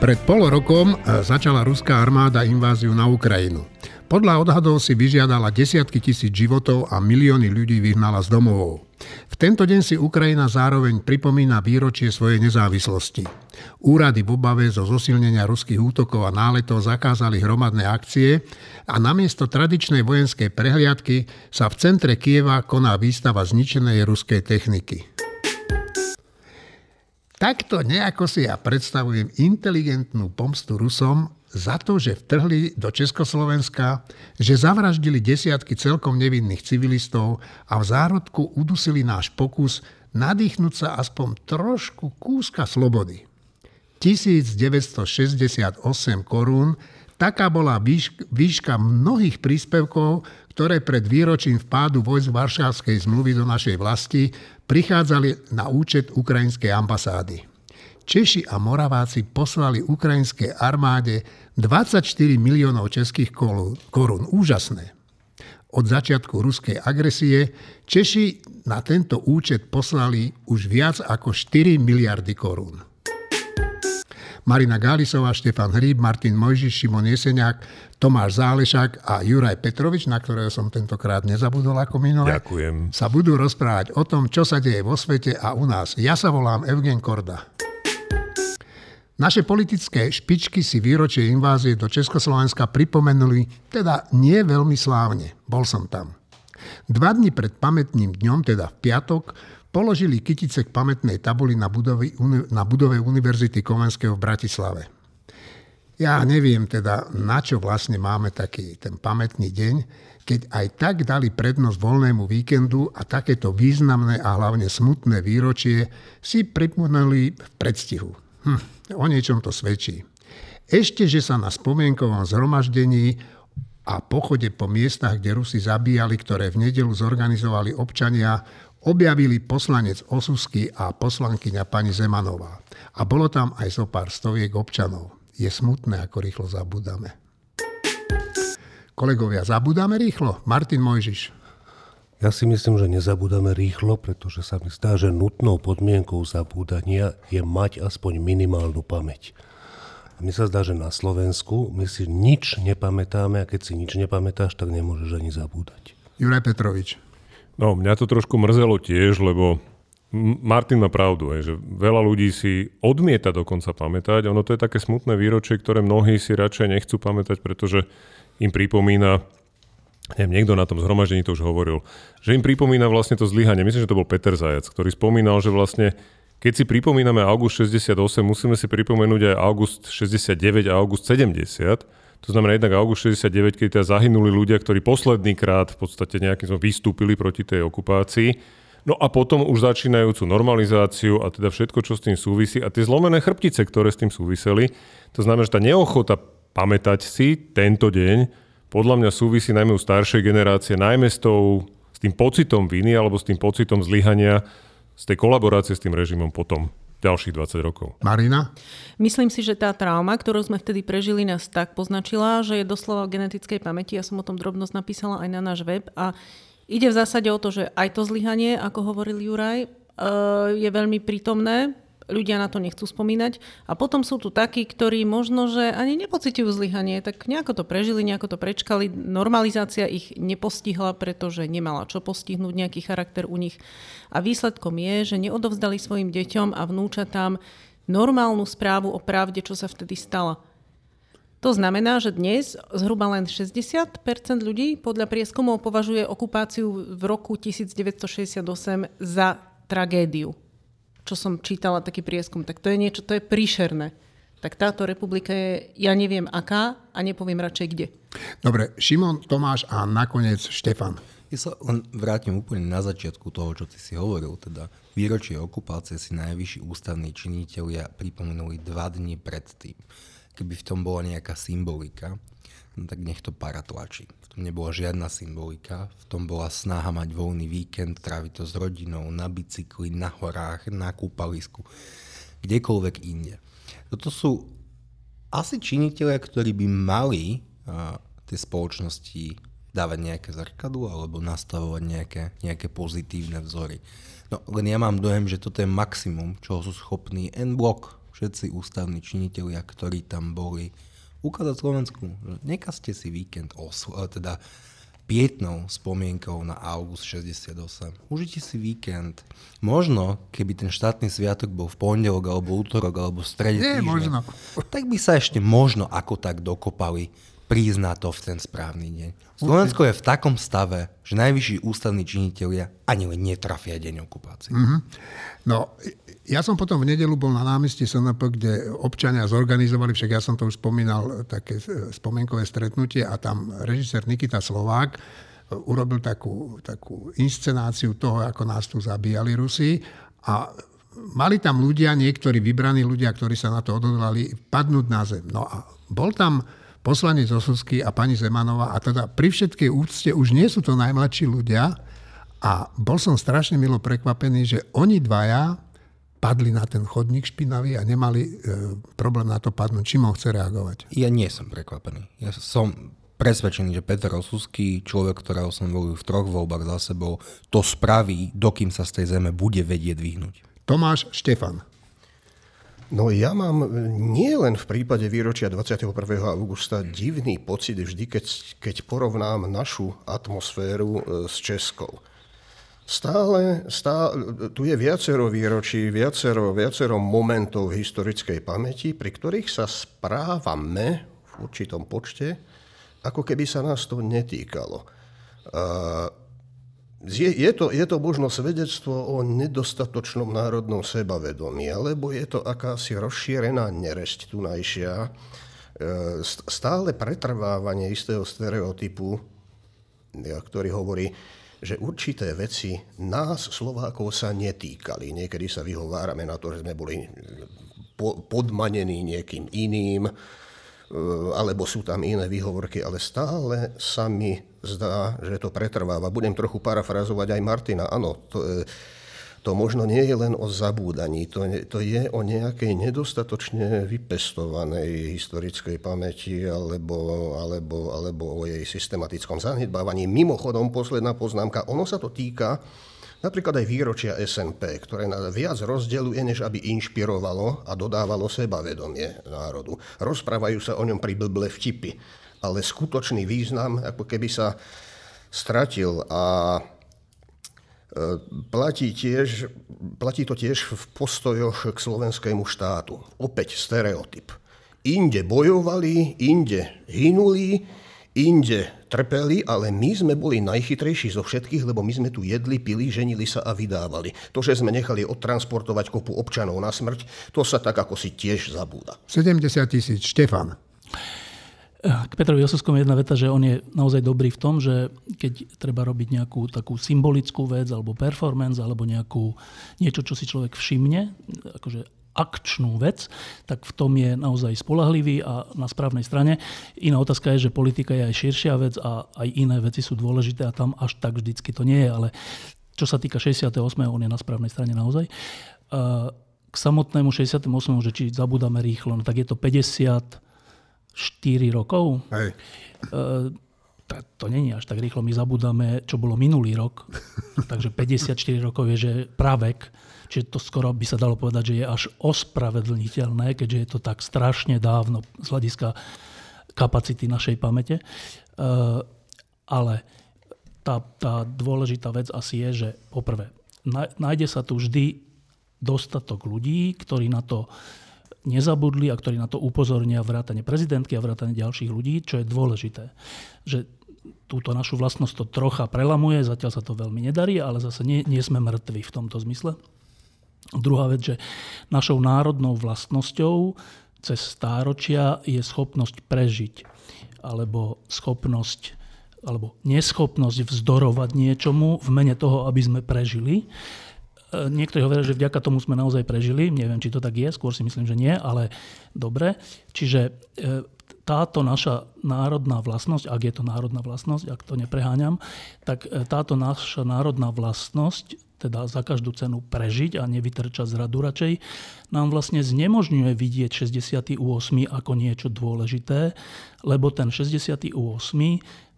Pred pol rokom e, začala ruská armáda inváziu na Ukrajinu. Podľa odhadov si vyžiadala desiatky tisíc životov a milióny ľudí vyhnala z domovov. V tento deň si Ukrajina zároveň pripomína výročie svojej nezávislosti. Úrady v obave zo zosilnenia ruských útokov a náletov zakázali hromadné akcie a namiesto tradičnej vojenskej prehliadky sa v centre Kieva koná výstava zničenej ruskej techniky. Takto nejako si ja predstavujem inteligentnú pomstu Rusom za to, že vtrhli do Československa, že zavraždili desiatky celkom nevinných civilistov a v zárodku udusili náš pokus nadýchnúť sa aspoň trošku kúska slobody. 1968 korún, taká bola výška mnohých príspevkov, ktoré pred výročím vpádu vojsk Varšavskej zmluvy do našej vlasti prichádzali na účet ukrajinskej ambasády. Češi a Moraváci poslali ukrajinskej armáde 24 miliónov českých korún. Úžasné. Od začiatku ruskej agresie Češi na tento účet poslali už viac ako 4 miliardy korún. Marina Gálisová, Štefan Hríb, Martin Mojžiš, Šimon Jeseniak, Tomáš Zálešák a Juraj Petrovič, na ktorého som tentokrát nezabudol ako minule, Ďakujem. sa budú rozprávať o tom, čo sa deje vo svete a u nás. Ja sa volám Evgen Korda. Naše politické špičky si výročie invázie do Československa pripomenuli, teda nie veľmi slávne. Bol som tam. Dva dni pred pamätným dňom, teda v piatok, položili kytice k pamätnej tabuli na, budove, na budove Univerzity Komenského v Bratislave. Ja neviem teda, na čo vlastne máme taký ten pamätný deň, keď aj tak dali prednosť voľnému víkendu a takéto významné a hlavne smutné výročie si pripomenuli v predstihu. Hm, o niečom to svedčí. Ešte, že sa na spomienkovom zhromaždení a pochode po miestach, kde Rusi zabíjali, ktoré v nedelu zorganizovali občania, objavili poslanec Osusky a poslankyňa pani Zemanová. A bolo tam aj zo pár stoviek občanov. Je smutné, ako rýchlo zabudáme. Kolegovia, zabudáme rýchlo? Martin Mojžiš. Ja si myslím, že nezabúdame rýchlo, pretože sa mi zdá, že nutnou podmienkou zabúdania je mať aspoň minimálnu pamäť. A mi sa zdá, že na Slovensku my si nič nepamätáme a keď si nič nepamätáš, tak nemôžeš ani zabúdať. Juraj Petrovič. No, mňa to trošku mrzelo tiež, lebo Martin má pravdu, že veľa ľudí si odmieta dokonca pamätať. Ono to je také smutné výročie, ktoré mnohí si radšej nechcú pamätať, pretože im pripomína, neviem, niekto na tom zhromaždení to už hovoril, že im pripomína vlastne to zlyhanie. Myslím, že to bol Peter Zajac, ktorý spomínal, že vlastne keď si pripomíname august 68, musíme si pripomenúť aj august 69 a august 70, to znamená jednak august 69, keď teda zahynuli ľudia, ktorí posledný krát v podstate nejakým som vystúpili proti tej okupácii. No a potom už začínajúcu normalizáciu a teda všetko, čo s tým súvisí a tie zlomené chrbtice, ktoré s tým súviseli. To znamená, že tá neochota pamätať si tento deň podľa mňa súvisí najmä u staršej generácie, najmä s, tou, s tým pocitom viny alebo s tým pocitom zlyhania z tej kolaborácie s tým režimom potom ďalších 20 rokov. Marina? Myslím si, že tá trauma, ktorú sme vtedy prežili, nás tak poznačila, že je doslova o genetickej pamäti. Ja som o tom drobnosť napísala aj na náš web a ide v zásade o to, že aj to zlyhanie, ako hovoril Juraj, eh, je veľmi prítomné ľudia na to nechcú spomínať. A potom sú tu takí, ktorí možno, že ani nepocitujú zlyhanie, tak nejako to prežili, nejako to prečkali. Normalizácia ich nepostihla, pretože nemala čo postihnúť nejaký charakter u nich. A výsledkom je, že neodovzdali svojim deťom a vnúčatám normálnu správu o pravde, čo sa vtedy stala. To znamená, že dnes zhruba len 60% ľudí podľa prieskumov považuje okupáciu v roku 1968 za tragédiu čo som čítala taký prieskum, tak to je niečo, to je príšerné. Tak táto republika je, ja neviem aká a nepoviem radšej kde. Dobre, Šimon, Tomáš a nakoniec Štefan. Ja sa len vrátim úplne na začiatku toho, čo ty si hovoril. Teda výročie okupácie si najvyšší ústavní činiteľia pripomenuli dva dni predtým. Keby v tom bola nejaká symbolika, no tak nech to para tlačí tom nebola žiadna symbolika, v tom bola snaha mať voľný víkend, tráviť to s rodinou, na bicykli, na horách, na kúpalisku, kdekoľvek inde. Toto sú asi činiteľia, ktorí by mali a, tie spoločnosti dávať nejaké zrkadlo alebo nastavovať nejaké, nejaké pozitívne vzory. No len ja mám dojem, že toto je maximum, čoho sú schopní N-Block všetci ústavní činitelia, ktorí tam boli, ukázať Slovensku, že nekazte si víkend osl- teda pietnou spomienkou na august 68. Užite si víkend. Možno, keby ten štátny sviatok bol v pondelok, alebo útorok, alebo v strede Nie, týždňa, možno. tak by sa ešte možno ako tak dokopali prísť na to v ten správny deň. Slovensko je v takom stave, že najvyšší ústavní činitelia ani len netrafia deň okupácie. Mm-hmm. No, ja som potom v nedelu bol na námestí SNP, kde občania zorganizovali, však ja som to už spomínal, také spomienkové stretnutie a tam režisér Nikita Slovák e, urobil takú, takú inscenáciu toho, ako nás tu zabíjali Rusi a mali tam ľudia, niektorí vybraní ľudia, ktorí sa na to odhodlali, padnúť na zem. No a bol tam poslanec Osovský a pani Zemanová a teda pri všetkej úcte už nie sú to najmladší ľudia a bol som strašne milo prekvapený, že oni dvaja padli na ten chodník špinavý a nemali e, problém na to padnúť. Čím on chce reagovať? Ja nie som prekvapený. Ja som presvedčený, že Peter Osusky, človek, ktorého som volil v troch voľbách za sebou, to spraví, dokým sa z tej zeme bude vedieť vyhnúť. Tomáš Štefan. No ja mám nie len v prípade výročia 21. augusta divný pocit vždy, keď, keď porovnám našu atmosféru e, s Českou. Stále, stále, tu je viacero výročí, viacero, viacero momentov historickej pamäti, pri ktorých sa správame v určitom počte, ako keby sa nás to netýkalo. Je, je, to, je to možno svedectvo o nedostatočnom národnom sebavedomí, alebo je to akási rozšírená neresť tunajšia, e, stále pretrvávanie istého stereotypu, ktorý hovorí, že určité veci nás, Slovákov, sa netýkali. Niekedy sa vyhovárame na to, že sme boli podmanení niekým iným, E, alebo sú tam iné výhovorky, ale stále sa mi zdá, že to pretrváva. Budem trochu parafrazovať aj Martina. Áno, to, e, to možno nie je len o zabúdaní, to, to je o nejakej nedostatočne vypestovanej historickej pamäti alebo, alebo, alebo o jej systematickom zanedbávaní. Mimochodom, posledná poznámka, ono sa to týka Napríklad aj výročia SNP, ktoré nás viac rozdeluje, než aby inšpirovalo a dodávalo sebavedomie národu. Rozprávajú sa o ňom pri blble vtipy, ale skutočný význam ako keby sa stratil a platí, tiež, platí to tiež v postojoch k slovenskému štátu. Opäť stereotyp. Inde bojovali, inde hynuli, inde trpeli, ale my sme boli najchytrejší zo všetkých, lebo my sme tu jedli, pili, ženili sa a vydávali. To, že sme nechali odtransportovať kopu občanov na smrť, to sa tak ako si tiež zabúda. 70 tisíc. Štefan. K Petrovi Osovskom jedna veta, že on je naozaj dobrý v tom, že keď treba robiť nejakú takú symbolickú vec alebo performance alebo nejakú, niečo, čo si človek všimne, akože akčnú vec, tak v tom je naozaj spolahlivý a na správnej strane. Iná otázka je, že politika je aj širšia vec a aj iné veci sú dôležité a tam až tak vždycky to nie je, ale čo sa týka 68. on je na správnej strane naozaj. K samotnému 68. že či zabudáme rýchlo, no tak je to 54 rokov. Hej. To není až tak rýchlo, my zabudáme, čo bolo minulý rok. Takže 54 rokov je, že pravek Čiže to skoro by sa dalo povedať, že je až ospravedlniteľné, keďže je to tak strašne dávno z hľadiska kapacity našej pamäte. E, ale tá, tá dôležitá vec asi je, že poprvé, nájde sa tu vždy dostatok ľudí, ktorí na to nezabudli a ktorí na to upozornia vrátane prezidentky a vrátane ďalších ľudí, čo je dôležité. Že túto našu vlastnosť to trocha prelamuje, zatiaľ sa to veľmi nedarí, ale zase nie, nie sme mŕtvi v tomto zmysle. Druhá vec, že našou národnou vlastnosťou cez stáročia je schopnosť prežiť alebo schopnosť alebo neschopnosť vzdorovať niečomu v mene toho, aby sme prežili. E, niektorí hovoria, že vďaka tomu sme naozaj prežili. Neviem, či to tak je, skôr si myslím, že nie, ale dobre. Čiže e, táto naša národná vlastnosť, ak je to národná vlastnosť, ak to nepreháňam, tak e, táto naša národná vlastnosť teda za každú cenu prežiť a nevytrčať z radu radšej, nám vlastne znemožňuje vidieť 68. ako niečo dôležité, lebo ten 68.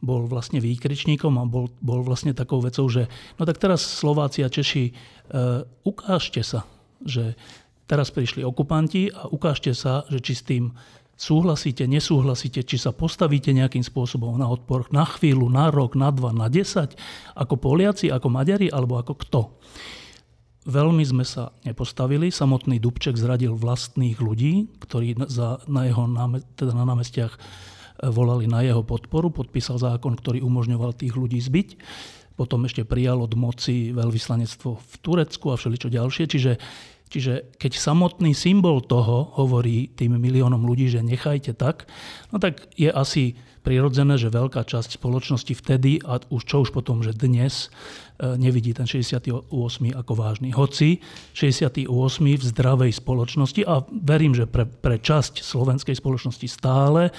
bol vlastne výkričníkom a bol, bol vlastne takou vecou, že no tak teraz Slováci a Češi, uh, ukážte sa, že Teraz prišli okupanti a ukážte sa, že či s tým súhlasíte, nesúhlasíte, či sa postavíte nejakým spôsobom na odpor na chvíľu, na rok, na dva, na desať, ako Poliaci, ako Maďari, alebo ako kto. Veľmi sme sa nepostavili. Samotný Dubček zradil vlastných ľudí, ktorí za, na, jeho, teda na námestiach volali na jeho podporu. Podpísal zákon, ktorý umožňoval tých ľudí zbyť. Potom ešte prijal od moci veľvyslanectvo v Turecku a všeličo ďalšie. Čiže Čiže keď samotný symbol toho hovorí tým miliónom ľudí, že nechajte tak, no tak je asi prirodzené, že veľká časť spoločnosti vtedy, a už čo už potom, že dnes e, nevidí ten 68. ako vážny. Hoci 68. v zdravej spoločnosti, a verím, že pre, pre časť slovenskej spoločnosti stále,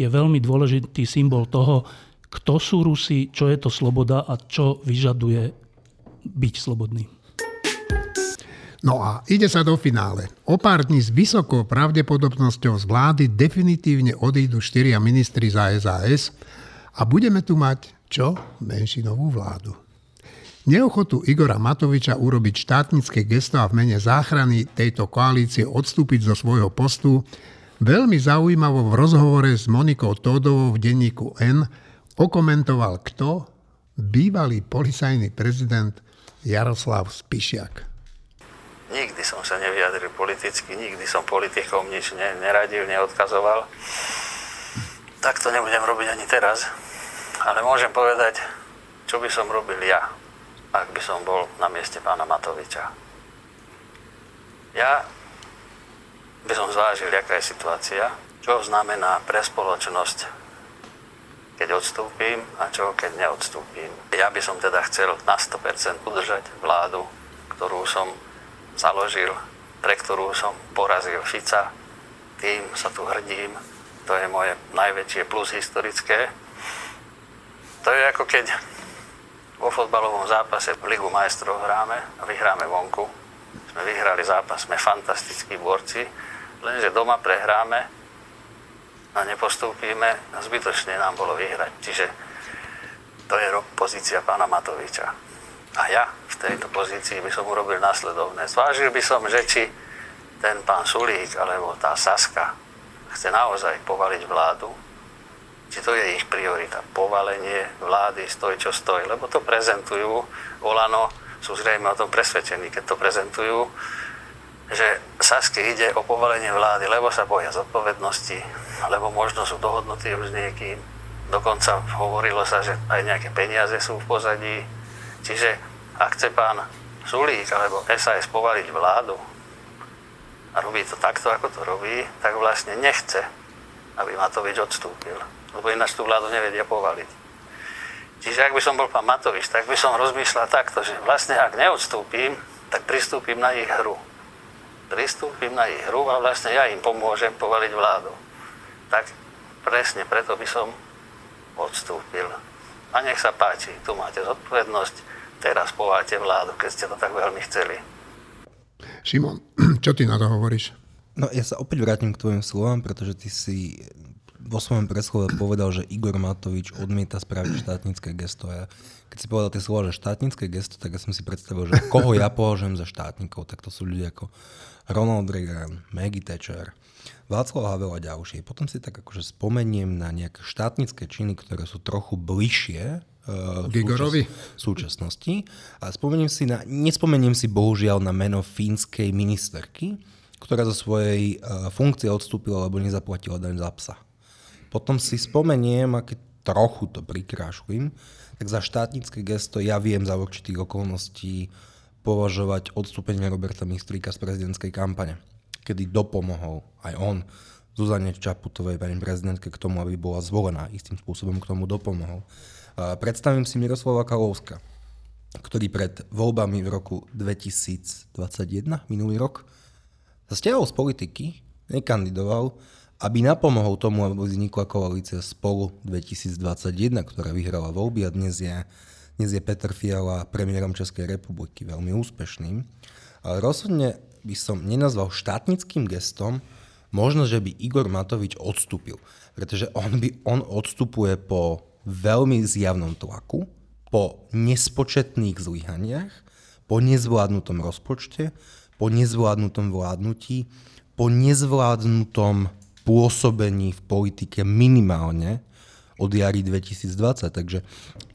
je veľmi dôležitý symbol toho, kto sú Rusi, čo je to sloboda a čo vyžaduje byť slobodný. No a ide sa do finále. O pár dní s vysokou pravdepodobnosťou z vlády definitívne odídu štyria ministri za SAS a budeme tu mať čo? Menšinovú vládu. Neochotu Igora Matoviča urobiť štátnické gesto a v mene záchrany tejto koalície odstúpiť zo svojho postu veľmi zaujímavo v rozhovore s Monikou Tódovou v denníku N okomentoval kto? Bývalý policajný prezident Jaroslav Spišiak. Nikdy som sa nevyjadril politicky, nikdy som politikom nič neradil, neodkazoval. Tak to nebudem robiť ani teraz. Ale môžem povedať, čo by som robil ja, ak by som bol na mieste pána Matoviča. Ja by som zvážil, aká je situácia, čo znamená pre spoločnosť, keď odstúpim a čo, keď neodstúpim. Ja by som teda chcel na 100% udržať vládu, ktorú som založil, pre ktorú som porazil Fica. Tým sa tu hrdím. To je moje najväčšie plus historické. To je ako keď vo fotbalovom zápase v Ligu majstrov hráme a vyhráme vonku. Sme vyhrali zápas, sme fantastickí borci, lenže doma prehráme a nepostúpime a zbytočne nám bolo vyhrať. Čiže to je pozícia pána Matoviča. A ja v tejto pozícii by som urobil následovné. Zvážil by som, že či ten pán Sulík alebo tá Saska chce naozaj povaliť vládu, či to je ich priorita, povalenie vlády, stoj čo stoj, lebo to prezentujú, Olano sú zrejme o tom presvedčení, keď to prezentujú, že Sasky ide o povalenie vlády, lebo sa boja zodpovednosti, lebo možno sú dohodnutí už s niekým. Dokonca hovorilo sa, že aj nejaké peniaze sú v pozadí, Čiže ak chce pán Sulík alebo SAS povaliť vládu a robí to takto, ako to robí, tak vlastne nechce, aby Matovič odstúpil. Lebo ináč tú vládu nevedia povaliť. Čiže ak by som bol pán Matovič, tak by som rozmýšľal takto, že vlastne ak neodstúpim, tak pristúpim na ich hru. Pristúpim na ich hru a vlastne ja im pomôžem povaliť vládu. Tak presne preto by som odstúpil. A nech sa páči, tu máte zodpovednosť, teraz pováte vládu, keď ste to tak veľmi chceli. Šimon, čo ty na to hovoríš? No ja sa opäť vrátim k tvojim slovám, pretože ty si vo svojom preslove povedal, že Igor Matovič odmieta spraviť štátnické gesto. Ja, keď si povedal tie slova, že štátnické gesto, tak ja som si predstavil, že koho ja považujem za štátnikov, tak to sú ľudia ako Ronald Reagan, Maggie Thatcher, Václav Havel a ďalšie. Potom si tak akože spomeniem na nejaké štátnické činy, ktoré sú trochu bližšie uh, Gigorovi? súčasnosti. A spomeniem si na, nespomeniem si bohužiaľ na meno fínskej ministerky, ktorá zo svojej uh, funkcie odstúpila, lebo nezaplatila daň za psa. Potom si spomeniem, aké trochu to prikrášujem, tak za štátnické gesto ja viem za určitých okolností považovať odstúpenie Roberta Mistríka z prezidentskej kampane kedy dopomohol aj on Zuzane Čaputovej, pani prezidentke, k tomu, aby bola zvolená. Istým spôsobom k tomu dopomohol. Predstavím si Miroslava Kalovska, ktorý pred voľbami v roku 2021, minulý rok, sa stiahol z politiky, nekandidoval, aby napomohol tomu, aby vznikla koalícia Spolu 2021, ktorá vyhrala voľby a dnes je, dnes je Petr Fiala premiérom Českej republiky, veľmi úspešným. Ale rozhodne by som nenazval štátnickým gestom, možno, že by Igor Matovič odstúpil. Pretože on, by, on odstupuje po veľmi zjavnom tlaku, po nespočetných zlyhaniach, po nezvládnutom rozpočte, po nezvládnutom vládnutí, po nezvládnutom pôsobení v politike minimálne od jary 2020. Takže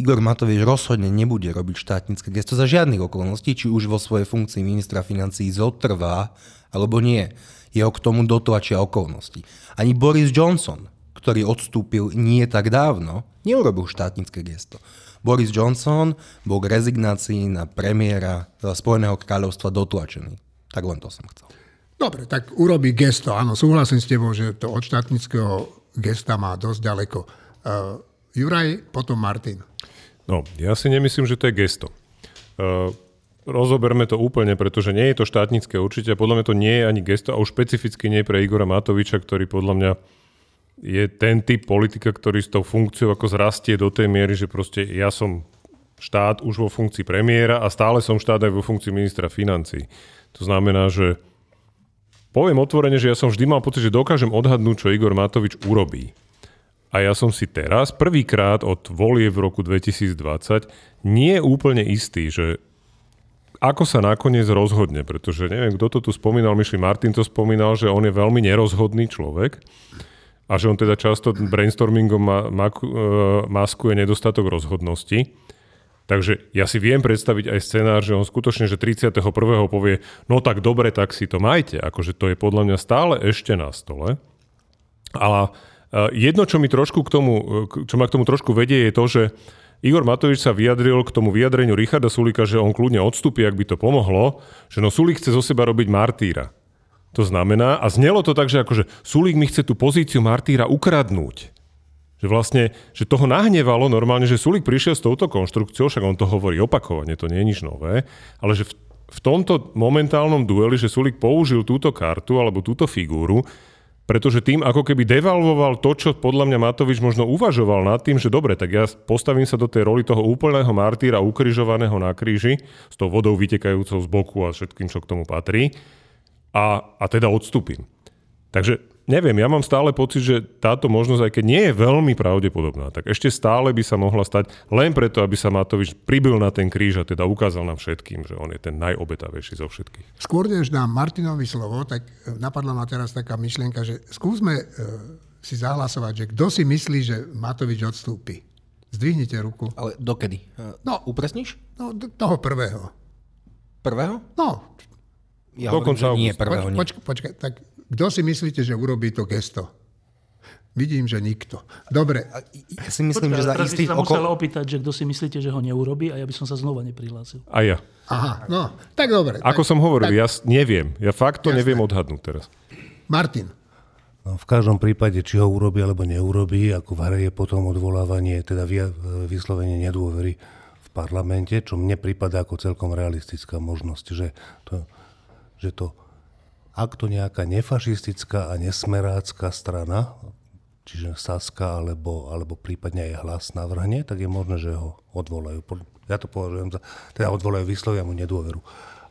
Igor Matovič rozhodne nebude robiť štátnické gesto za žiadnych okolností, či už vo svojej funkcii ministra financí zotrvá, alebo nie. Jeho k tomu dotlačia okolnosti. Ani Boris Johnson, ktorý odstúpil nie tak dávno, neurobil štátnické gesto. Boris Johnson bol k rezignácii na premiéra Spojeného kráľovstva dotlačený. Tak len to som chcel. Dobre, tak urobí gesto. Áno, súhlasím s tebou, že to od štátnického gesta má dosť ďaleko. Uh, Juraj, potom Martin. No, ja si nemyslím, že to je gesto. Uh, rozoberme to úplne, pretože nie je to štátnické určite podľa mňa to nie je ani gesto a už špecificky nie pre Igora Matoviča, ktorý podľa mňa je ten typ politika, ktorý s tou funkciou ako zrastie do tej miery, že proste ja som štát už vo funkcii premiéra a stále som štát aj vo funkcii ministra financí. To znamená, že poviem otvorene, že ja som vždy mal pocit, že dokážem odhadnúť, čo Igor Matovič urobí. A ja som si teraz, prvýkrát od volie v roku 2020, nie úplne istý, že ako sa nakoniec rozhodne, pretože neviem, kto to tu spomínal, myšli Martin to spomínal, že on je veľmi nerozhodný človek a že on teda často brainstormingom ma, e, maskuje nedostatok rozhodnosti. Takže ja si viem predstaviť aj scenár, že on skutočne, že 31. povie, no tak dobre, tak si to majte. Akože to je podľa mňa stále ešte na stole. Ale jedno, čo mi trošku k tomu, čo ma k tomu trošku vedie, je to, že Igor Matovič sa vyjadril k tomu vyjadreniu Richarda Sulika, že on kľudne odstúpi, ak by to pomohlo, že no Sulik chce zo seba robiť martýra. To znamená, a znelo to tak, že akože Sulík mi chce tú pozíciu martýra ukradnúť. Že vlastne, že toho nahnevalo normálne, že Sulik prišiel s touto konštrukciou, však on to hovorí opakovane, to nie je nič nové, ale že v, v tomto momentálnom dueli, že Sulik použil túto kartu alebo túto figúru, pretože tým ako keby devalvoval to, čo podľa mňa Matovič možno uvažoval nad tým, že dobre, tak ja postavím sa do tej roli toho úplného martýra ukrižovaného na kríži, s tou vodou vytekajúcou z boku a všetkým, čo k tomu patrí, a, a teda odstúpim. Takže neviem, ja mám stále pocit, že táto možnosť, aj keď nie je veľmi pravdepodobná, tak ešte stále by sa mohla stať len preto, aby sa Matovič pribil na ten kríž a teda ukázal nám všetkým, že on je ten najobetavejší zo všetkých. Skôr než dám Martinovi slovo, tak e, napadla ma teraz taká myšlienka, že skúsme e, si zahlasovať, že kto si myslí, že Matovič odstúpi. Zdvihnite ruku. Ale dokedy? E, no, Upresníš? No, toho prvého. Prvého? No. Ja hovorím, že nie prvého. Poč, počkaj, počkaj, tak kto si myslíte, že urobí to gesto? Vidím, že nikto. Dobre. Ja si myslím, Počkaj, že za istých okol... musel opýtať, že kto si myslíte, že ho neurobí a ja by som sa znova neprihlásil. A ja. Aha, no, tak dobre. Ako tak, som hovoril, tak... ja neviem. Ja fakt to Jasné. neviem odhadnúť teraz. Martin. No, v každom prípade, či ho urobí alebo neurobí, ako v hre je potom odvolávanie, teda vyslovenie nedôvery v parlamente, čo mne prípada ako celkom realistická možnosť, že to, že to ak to nejaká nefašistická a nesmerácká strana, čiže Saska alebo, alebo prípadne aj hlas navrhne, tak je možné, že ho odvolajú. Ja to považujem za, teda odvolajú, vyslovia mu nedôveru.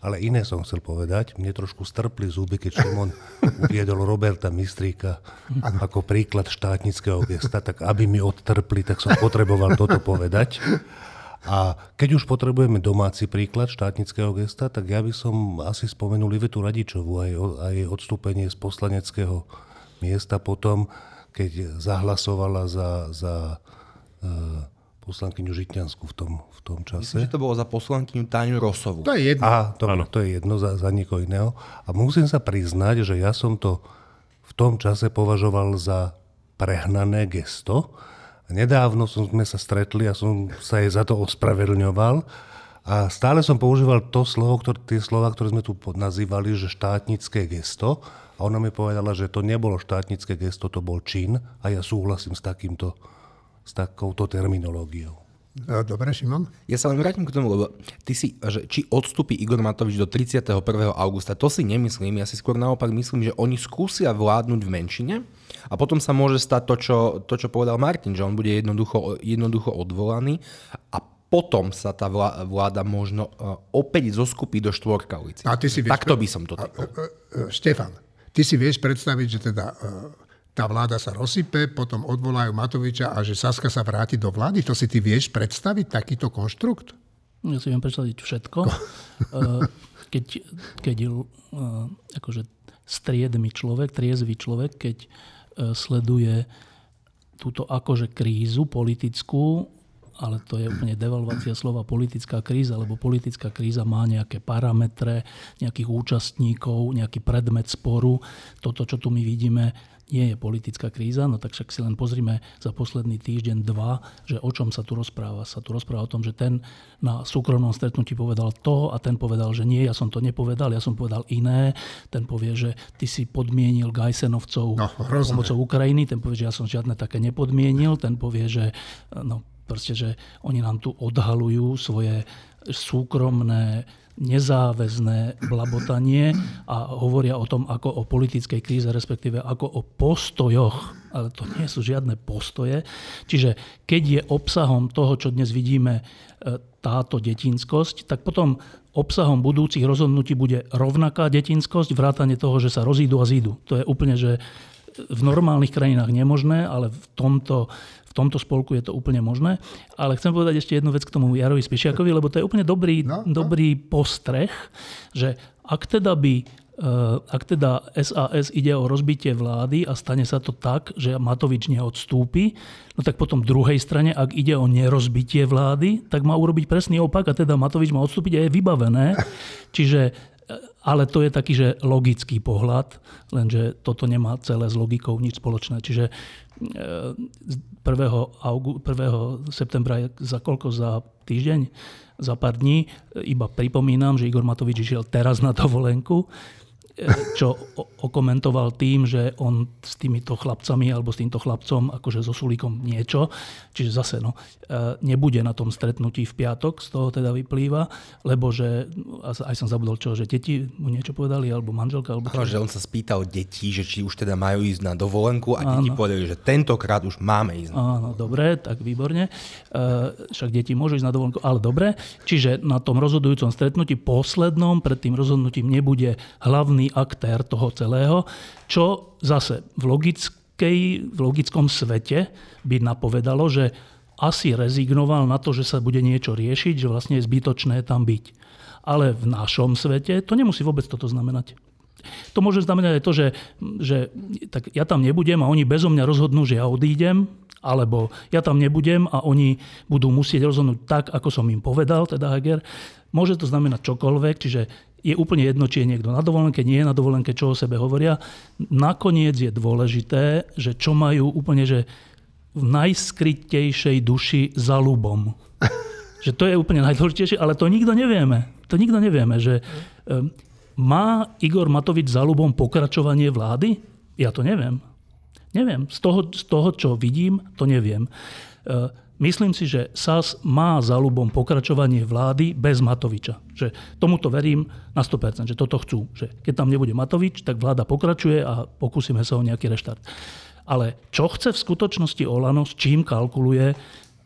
Ale iné som chcel povedať, mne trošku strpli zuby, keď Šimon uviedol Roberta Mistríka ako príklad štátnického gesta, tak aby mi odtrpli, tak som potreboval toto povedať. A keď už potrebujeme domáci príklad štátnického gesta, tak ja by som asi spomenul Ivetu Radičovú a jej odstúpenie z poslaneckého miesta potom, keď zahlasovala za, za uh, poslankyňu Žitňansku v tom, v tom čase. Myslím, že to bolo za poslankyňu Táňu Rosovú. To je jedno. Aha, to, to je jedno za, za nikoho iného. A musím sa priznať, že ja som to v tom čase považoval za prehnané gesto, a nedávno som, sme sa stretli a som sa jej za to ospravedlňoval. A stále som používal to slovo, ktoré, tie slova, ktoré sme tu nazývali, že štátnické gesto. A ona mi povedala, že to nebolo štátnické gesto, to bol čin. A ja súhlasím s, takýmto, s takouto terminológiou. Dobre, Šimon? Ja sa len vrátim k tomu, lebo ty si, že či odstúpi Igor Matovič do 31. augusta, to si nemyslím. Ja si skôr naopak myslím, že oni skúsia vládnuť v menšine a potom sa môže stať to, čo, to, čo povedal Martin, že on bude jednoducho, jednoducho odvolaný a potom sa tá vláda možno e, opäť zoskupí do štvorkalici. Takto by som to typol. Štefan, ty si vieš predstaviť, že teda e, tá vláda sa rozsype, potom odvolajú Matoviča a že Saska sa vráti do vlády. To si ty vieš predstaviť, takýto konštrukt? Ja si viem predstaviť všetko. keď, keď uh, akože striedmy človek, triezvy človek, keď uh, sleduje túto akože krízu politickú, ale to je úplne devalvácia slova politická kríza, lebo politická kríza má nejaké parametre, nejakých účastníkov, nejaký predmet sporu. Toto, čo tu my vidíme, nie je politická kríza, no tak však si len pozrime za posledný týždeň, dva, že o čom sa tu rozpráva. Sa tu rozpráva o tom, že ten na súkromnom stretnutí povedal to a ten povedal, že nie, ja som to nepovedal, ja som povedal iné. Ten povie, že ty si podmienil Gajsenovcov no, pomocou Ukrajiny, ten povie, že ja som žiadne také nepodmienil, ten povie, že no, proste, že oni nám tu odhalujú svoje súkromné nezáväzné blabotanie a hovoria o tom ako o politickej kríze, respektíve ako o postojoch, ale to nie sú žiadne postoje. Čiže keď je obsahom toho, čo dnes vidíme, e, táto detinskosť, tak potom obsahom budúcich rozhodnutí bude rovnaká detinskosť, vrátane toho, že sa rozídu a zídu. To je úplne, že v normálnych krajinách nemožné, ale v tomto tomto spolku je to úplne možné. Ale chcem povedať ešte jednu vec k tomu Jarovi Spešiakovi, lebo to je úplne dobrý, no, no. dobrý postreh, že ak teda by eh, ak teda SAS ide o rozbitie vlády a stane sa to tak, že Matovič neodstúpi, no tak potom druhej strane, ak ide o nerozbitie vlády, tak má urobiť presný opak a teda Matovič má odstúpiť a je vybavené. Čiže ale to je taký, že logický pohľad, lenže toto nemá celé s logikou nič spoločné. Čiže 1. 1. septembra za koľko? Za týždeň? Za pár dní. Iba pripomínam, že Igor Matovič išiel teraz na dovolenku čo okomentoval tým, že on s týmito chlapcami alebo s týmto chlapcom, akože so Sulíkom niečo, čiže zase no, e, nebude na tom stretnutí v piatok, z toho teda vyplýva, lebo že, aj som zabudol čo, že deti mu niečo povedali, alebo manželka, alebo čo? že on sa spýtal detí, že či už teda majú ísť na dovolenku a deti povedali, že tentokrát už máme ísť. Áno, dobre, tak výborne. E, však deti môžu ísť na dovolenku, ale dobre. Čiže na tom rozhodujúcom stretnutí poslednom, pred tým rozhodnutím nebude hlavný hlavný aktér toho celého, čo zase v, logickej, v logickom svete by napovedalo, že asi rezignoval na to, že sa bude niečo riešiť, že vlastne je zbytočné tam byť. Ale v našom svete to nemusí vôbec toto znamenať. To môže znamenať aj to, že, že tak ja tam nebudem a oni bezo mňa rozhodnú, že ja odídem, alebo ja tam nebudem a oni budú musieť rozhodnúť tak, ako som im povedal, teda Heger. Môže to znamenať čokoľvek, čiže je úplne jedno, či je niekto na dovolenke, nie je na dovolenke, čo o sebe hovoria. Nakoniec je dôležité, že čo majú úplne, že v najskrytejšej duši za ľubom. že to je úplne najdôležitejšie, ale to nikto nevieme. To nikto nevieme, že má Igor Matovič za ľubom pokračovanie vlády? Ja to neviem. Neviem. Z toho, z toho čo vidím, to neviem. Myslím si, že SAS má za ľubom pokračovanie vlády bez Matoviča. Že tomuto verím na 100%, že toto chcú. Že keď tam nebude Matovič, tak vláda pokračuje a pokúsime sa o nejaký reštart. Ale čo chce v skutočnosti Olano, s čím kalkuluje,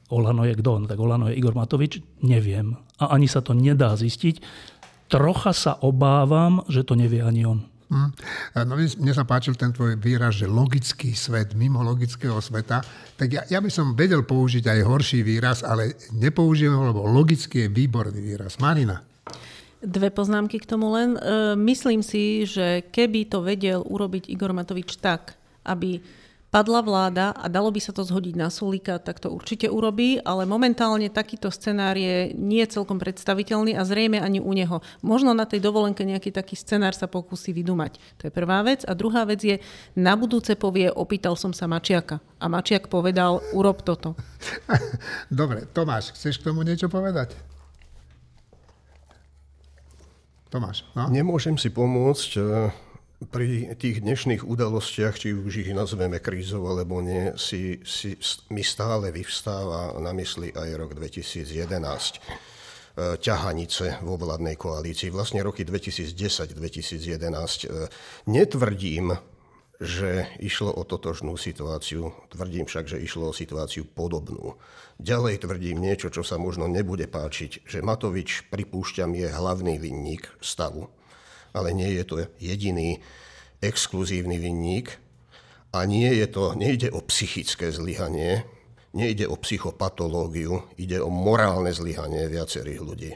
Olano je kto? No, tak Olano je Igor Matovič, neviem. A ani sa to nedá zistiť. Trocha sa obávam, že to nevie ani on. Hm. No, mne sa páčil ten tvoj výraz, že logický svet mimo logického sveta. Tak ja, ja by som vedel použiť aj horší výraz, ale nepoužijem ho, lebo logický je výborný výraz. Marina. Dve poznámky k tomu len. E, myslím si, že keby to vedel urobiť Igor Matovič tak, aby padla vláda a dalo by sa to zhodiť na Sulika, tak to určite urobí, ale momentálne takýto scenár je nie celkom predstaviteľný a zrejme ani u neho. Možno na tej dovolenke nejaký taký scenár sa pokúsi vydumať. To je prvá vec. A druhá vec je, na budúce povie, opýtal som sa Mačiaka. A Mačiak povedal, urob toto. Dobre, Tomáš, chceš k tomu niečo povedať? Tomáš, no? Nemôžem si pomôcť eh, pri tých dnešných udalostiach, či už ich nazveme krízov alebo nie, si, si, mi stále vyvstáva na mysli aj rok 2011 e, ťahanice vo vládnej koalícii, vlastne roky 2010-2011. E, netvrdím, že išlo o totožnú situáciu, tvrdím však, že išlo o situáciu podobnú. Ďalej tvrdím niečo, čo sa možno nebude páčiť, že Matovič, pripúšťam, je hlavný vinník stavu ale nie je to jediný exkluzívny vinník a nie je to, nejde o psychické zlyhanie, nejde o psychopatológiu, ide o morálne zlyhanie viacerých ľudí.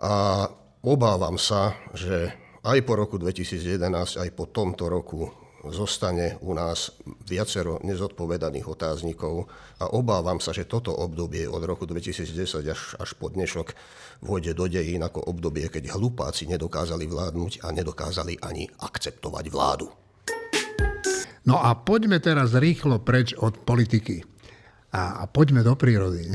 A obávam sa, že aj po roku 2011, aj po tomto roku zostane u nás viacero nezodpovedaných otáznikov a obávam sa, že toto obdobie od roku 2010 až, až po dnešok vôjde do dejín ako obdobie, keď hlupáci nedokázali vládnuť a nedokázali ani akceptovať vládu. No a poďme teraz rýchlo preč od politiky a, a poďme do prírody.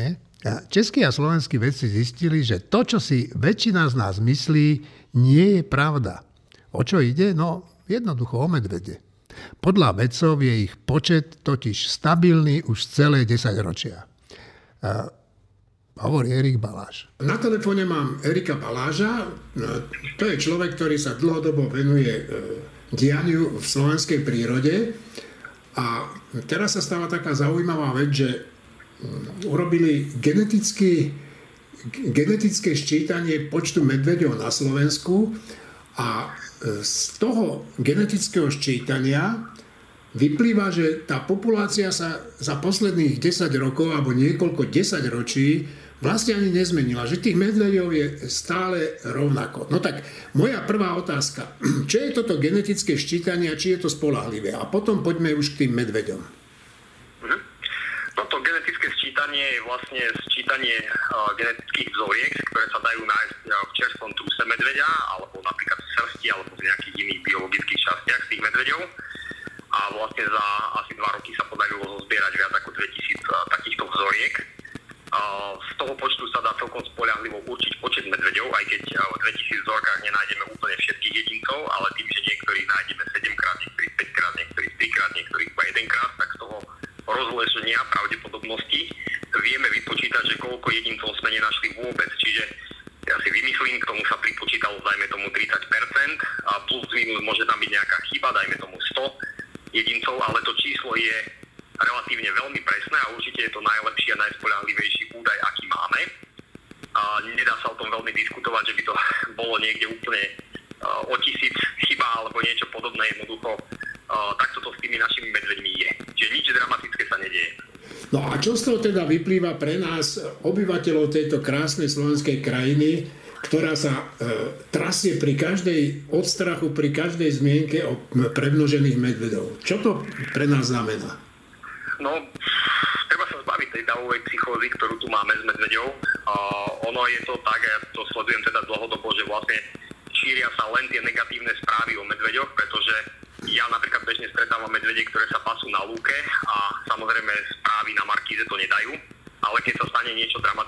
A českí a slovenskí vedci zistili, že to, čo si väčšina z nás myslí, nie je pravda. O čo ide? No jednoducho o medvede. Podľa vedcov je ich počet totiž stabilný už celé 10 ročia. Hovorí Erik Baláš. Na telefóne mám Erika Baláža. To je človek, ktorý sa dlhodobo venuje e, dianiu v slovenskej prírode. A teraz sa stala taká zaujímavá vec, že mm, urobili geneticky, genetické ščítanie počtu medveďov na Slovensku a z toho genetického ščítania vyplýva, že tá populácia sa za posledných 10 rokov alebo niekoľko 10 ročí vlastne ani nezmenila, že tých medveďov je stále rovnako. No tak moja prvá otázka, čo je toto genetické ščítanie a či je to spolahlivé? A potom poďme už k tým medveďom. Mhm. Toto genetické sčítanie je vlastne sčítanie genetických vzoriek, ktoré sa dajú nájsť v čerstvom truse medveďa alebo napríklad v srsti alebo v nejakých iných biologických častiach tých medveďov. A vlastne za asi dva roky sa podarilo zozbierať viac ako 2000 uh, takýchto vzoriek. Z toho počtu sa dá celkom spoľahlivo určiť počet medveďov, aj keď v 2000 vzorkách nenájdeme úplne všetkých jedincov, ale tým, že niektorých nájdeme 7 krát, niektorých 5 krát, niektorých 3 krát, niektorých iba 1 krát, tak z toho rozlešenia pravdepodobnosti vieme vypočítať, že koľko jedincov sme nenašli vôbec. Čiže ja si vymyslím, k tomu sa pripočítalo, dajme tomu 30%, a plus minus môže tam byť nejaká chyba, dajme tomu 100 jedincov, ale to číslo je relatívne veľmi presné a určite je to najlepší a najspoľahlivejší údaj, aký máme. A nedá sa o tom veľmi diskutovať, že by to bolo niekde úplne o tisíc chyba alebo niečo podobné. Jednoducho takto to s tými našimi medveďmi je. Čiže nič dramatické sa nedieje. No a čo z toho teda vyplýva pre nás, obyvateľov tejto krásnej slovenskej krajiny, ktorá sa e, trasie pri každej odstrachu, pri každej zmienke o prednožených medvedov. Čo to pre nás znamená? No, treba sa zbaviť tej davovej psychózy, ktorú tu máme s medveďou. Uh, ono je to tak, ja to sledujem teda dlhodobo, že vlastne šíria sa len tie negatívne správy o medveďoch, pretože ja napríklad bežne medvede, ktoré sa pasú na lúke a samozrejme správy na Markíze to nedajú. Ale keď sa stane niečo dramatickejšie,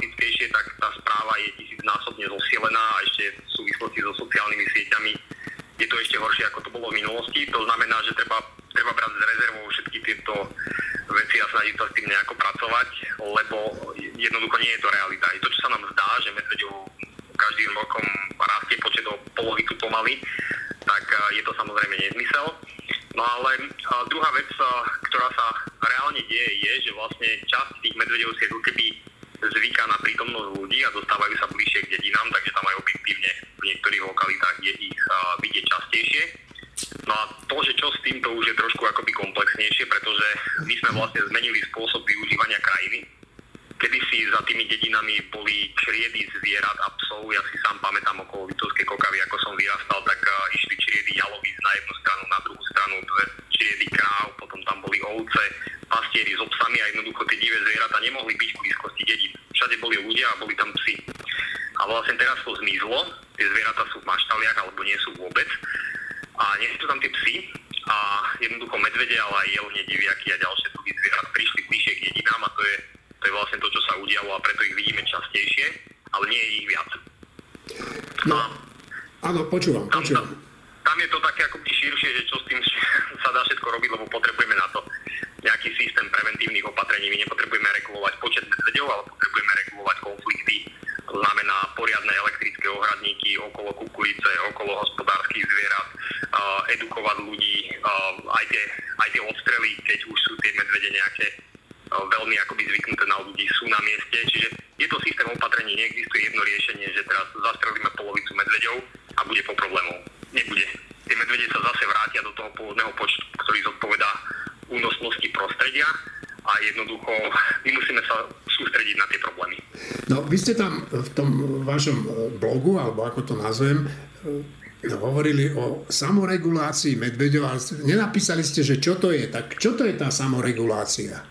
vašom e, blogu, alebo ako to nazvem, e, hovorili o samoregulácii medveďov, ale nenapísali ste, že čo to je. Tak čo to je tá samoregulácia?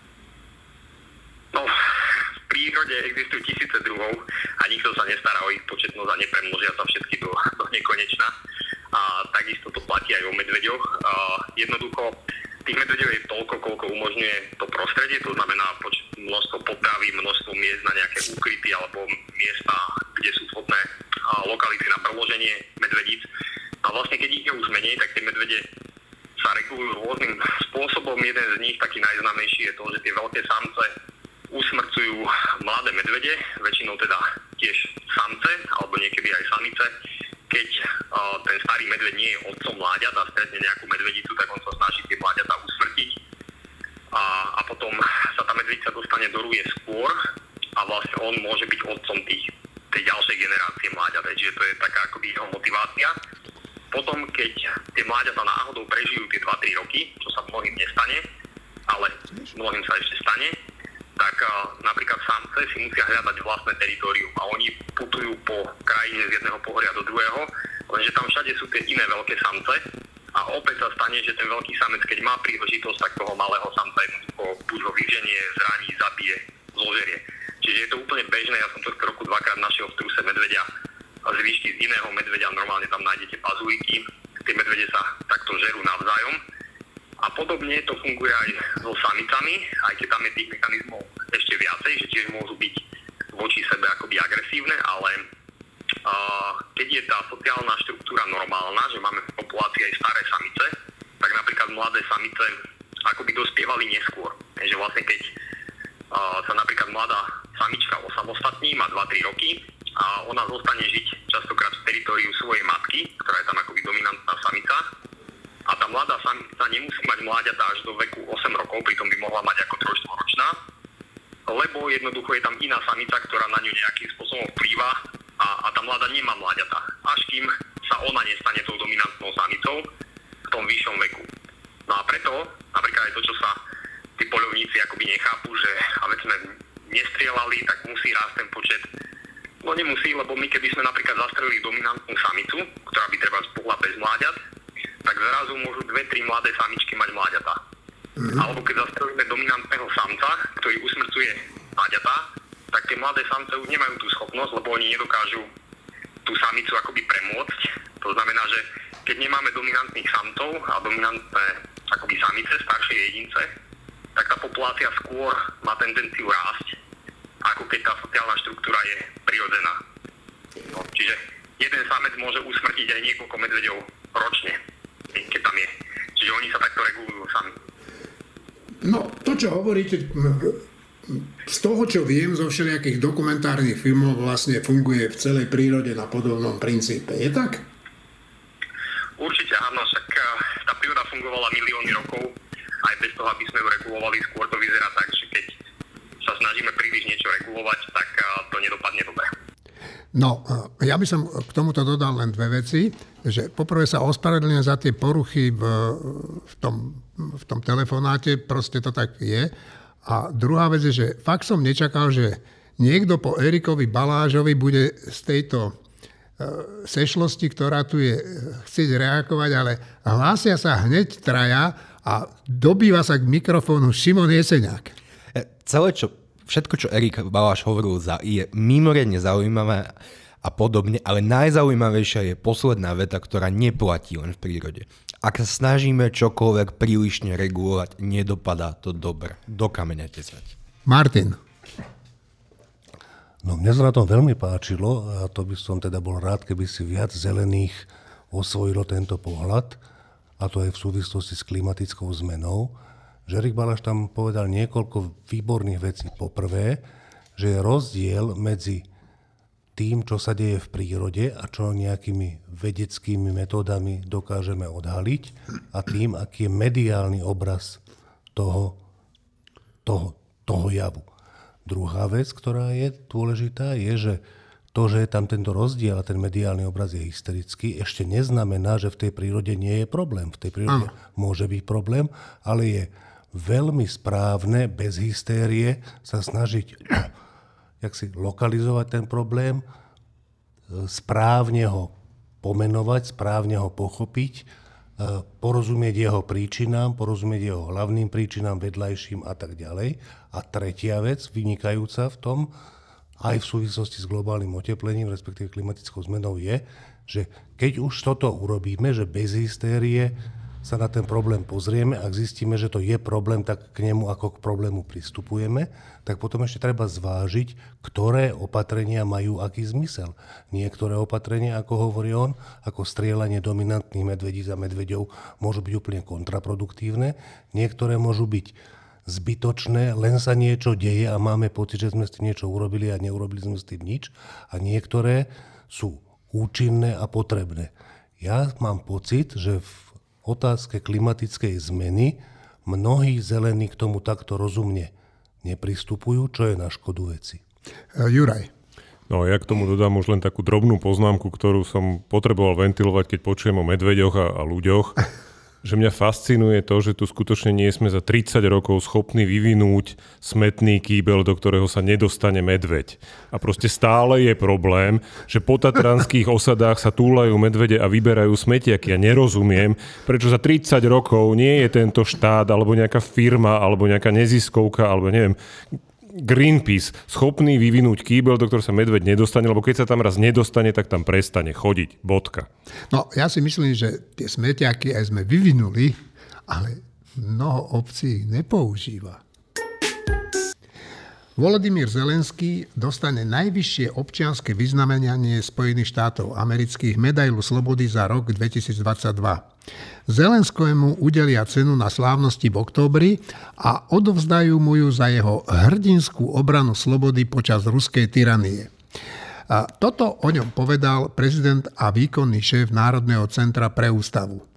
No, v prírode existujú tisíce druhov a nikto sa nestará o ich početnosť a nepremnožia sa všetky do, do nekonečna. A takisto to platí aj o medveďoch. A jednoducho, tých medveďov je toľko, koľko umožňuje to prostredie, to znamená počet, množstvo potravy, množstvo miest na nejaké úkryty alebo miesta, kde sú vhodné lokality na preloženie medvedíc. A vlastne keď ich je už menej, tak tie medvede sa regulujú rôznym spôsobom. Jeden z nich, taký najznámejší, je to, že tie veľké samce usmrcujú mladé medvede, väčšinou teda tiež samce, alebo niekedy aj samice. Keď uh, ten starý medveď nie je otcom mláďat a stretne nejakú medvedicu, tak on sa snaží tie mláďata usmrtiť. A, a potom sa tá medvedica dostane do rúje skôr a vlastne on môže byť otcom tých, tej ďalšej generácie mláďat. Čiže to je taká akoby jeho motivácia. Potom, keď tie mláďata náhodou prežijú tie 2-3 roky, čo sa mnohým nestane, ale mnohým sa ešte stane, tak napríklad samce si musia hľadať vlastné teritorium a oni putujú po krajine z jedného pohoria do druhého, lenže tam všade sú tie iné veľké samce a opäť sa stane, že ten veľký samec, keď má príležitosť, tak toho malého samca jednoducho buď ho vyženie, zraní, zabije, zložerie. Čiže je to úplne bežné, ja som tohto roku dvakrát našiel v truse medvedia a zvyšky z iného medvedia, normálne tam nájdete pazujky, tie medvede sa takto žerú navzájom a podobne to funguje aj so samicami, aj keď tam je tých mechanizmov ešte viacej, že tiež môžu byť voči sebe akoby agresívne, ale uh, keď je tá sociálna štruktúra normálna, že máme v populácii aj staré samice, tak napríklad mladé samice akoby dospievali neskôr. Takže vlastne keď uh, sa napríklad mladá samička osamostatní, má 2-3 roky a ona zostane žiť častokrát v teritoriu svojej matky, ktorá je tam akoby dominantná samica, a tá mladá samica nemusí mať mláďata až do veku 8 rokov, pritom by mohla mať ako trojštvoročná, lebo jednoducho je tam iná samica, ktorá na ňu nejakým spôsobom vplýva a, a tá mladá nemá mláďata, až kým sa ona nestane tou dominantnou samicou v tom vyššom veku. No a preto, napríklad aj to, čo sa tí poľovníci akoby nechápu, že aby sme nestrielali, tak musí rásť ten počet No nemusí, lebo my keby sme napríklad zastrelili dominantnú samicu, ktorá by treba pohľa bez mláďat, tak zrazu môžu dve, tri mladé samičky mať mláďata. Mm-hmm. Alebo keď zastrelíme dominantného samca, ktorý usmrcuje mláďata, tak tie mladé samce už nemajú tú schopnosť, lebo oni nedokážu tú samicu akoby premôcť. To znamená, že keď nemáme dominantných samcov a dominantné akoby samice, staršie jedince, tak tá populácia skôr má tendenciu rásť, ako keď tá sociálna štruktúra je prirodzená. No, čiže jeden samec môže usmrtiť aj niekoľko medveďov ročne keď tam je. Čiže oni sa takto regulujú sami. No, to, čo hovoríte, z toho, čo viem zo všelijakých dokumentárnych filmov, vlastne funguje v celej prírode na podobnom princípe. Je tak? Určite áno, však eh, tá príroda fungovala milióny rokov, aj bez toho, aby sme ju regulovali, skôr to vyzerá tak, že keď sa snažíme príliš niečo regulovať, tak eh, to nedopadne dobre. No, ja by som k tomuto dodal len dve veci. Že poprvé sa ospravedlňujem za tie poruchy v, v, tom, tom telefonáte, proste to tak je. A druhá vec je, že fakt som nečakal, že niekto po Erikovi Balážovi bude z tejto e, sešlosti, ktorá tu je, chcieť reagovať, ale hlásia sa hneď traja a dobýva sa k mikrofónu Šimon Jeseniak. E, celé, čo všetko, čo Erik Baláš hovoril, je mimoriadne zaujímavé a podobne, ale najzaujímavejšia je posledná veta, ktorá neplatí len v prírode. Ak sa snažíme čokoľvek prílišne regulovať, nedopadá to dobre. Do kameňa tesať. Martin. No mne sa na tom veľmi páčilo a to by som teda bol rád, keby si viac zelených osvojilo tento pohľad a to aj v súvislosti s klimatickou zmenou že Erik Balaš tam povedal niekoľko výborných vecí. Poprvé, že je rozdiel medzi tým, čo sa deje v prírode a čo nejakými vedeckými metódami dokážeme odhaliť a tým, aký je mediálny obraz toho, toho, toho javu. Druhá vec, ktorá je dôležitá, je, že to, že je tam tento rozdiel a ten mediálny obraz je hysterický, ešte neznamená, že v tej prírode nie je problém. V tej prírode Aha. môže byť problém, ale je veľmi správne, bez hystérie, sa snažiť jak si lokalizovať ten problém, správne ho pomenovať, správne ho pochopiť, porozumieť jeho príčinám, porozumieť jeho hlavným príčinám, vedľajším a tak ďalej. A tretia vec, vynikajúca v tom, aj v súvislosti s globálnym oteplením, respektíve klimatickou zmenou, je, že keď už toto urobíme, že bez hystérie sa na ten problém pozrieme, ak zistíme, že to je problém, tak k nemu ako k problému pristupujeme, tak potom ešte treba zvážiť, ktoré opatrenia majú aký zmysel. Niektoré opatrenia, ako hovorí on, ako strieľanie dominantných medvedí za medveďov, môžu byť úplne kontraproduktívne, niektoré môžu byť zbytočné, len sa niečo deje a máme pocit, že sme s tým niečo urobili a neurobili sme s tým nič. A niektoré sú účinné a potrebné. Ja mám pocit, že v otázke klimatickej zmeny mnohí zelení k tomu takto rozumne nepristupujú, čo je na škodu veci. E, Juraj. No ja k tomu dodám už len takú drobnú poznámku, ktorú som potreboval ventilovať, keď počujem o medveďoch a, a ľuďoch. že mňa fascinuje to, že tu skutočne nie sme za 30 rokov schopní vyvinúť smetný kýbel, do ktorého sa nedostane medveď. A proste stále je problém, že po tatranských osadách sa túlajú medvede a vyberajú smetiaky. Ja nerozumiem, prečo za 30 rokov nie je tento štát, alebo nejaká firma, alebo nejaká neziskovka, alebo neviem, Greenpeace schopný vyvinúť kýbel, do ktorého sa medveď nedostane, lebo keď sa tam raz nedostane, tak tam prestane chodiť. Bodka. No, ja si myslím, že tie smetiaky aj sme vyvinuli, ale mnoho obcí ich nepoužíva. Volodymyr Zelenský dostane najvyššie občianske vyznamenanie Spojených štátov amerických medailu slobody za rok 2022. Zelenskému udelia cenu na slávnosti v októbri a odovzdajú mu ju za jeho hrdinskú obranu slobody počas ruskej tyranie. A toto o ňom povedal prezident a výkonný šéf Národného centra pre ústavu.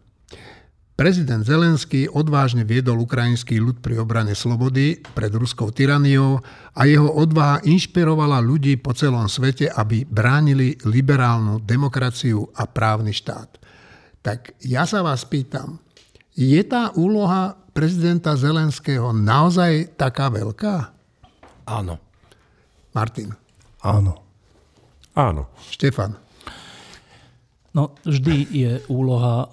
Prezident Zelenský odvážne viedol ukrajinský ľud pri obrane slobody pred ruskou tyraniou a jeho odvaha inšpirovala ľudí po celom svete, aby bránili liberálnu demokraciu a právny štát. Tak ja sa vás pýtam, je tá úloha prezidenta Zelenského naozaj taká veľká? Áno. Martin. Áno. Áno. Štefan. No, vždy je úloha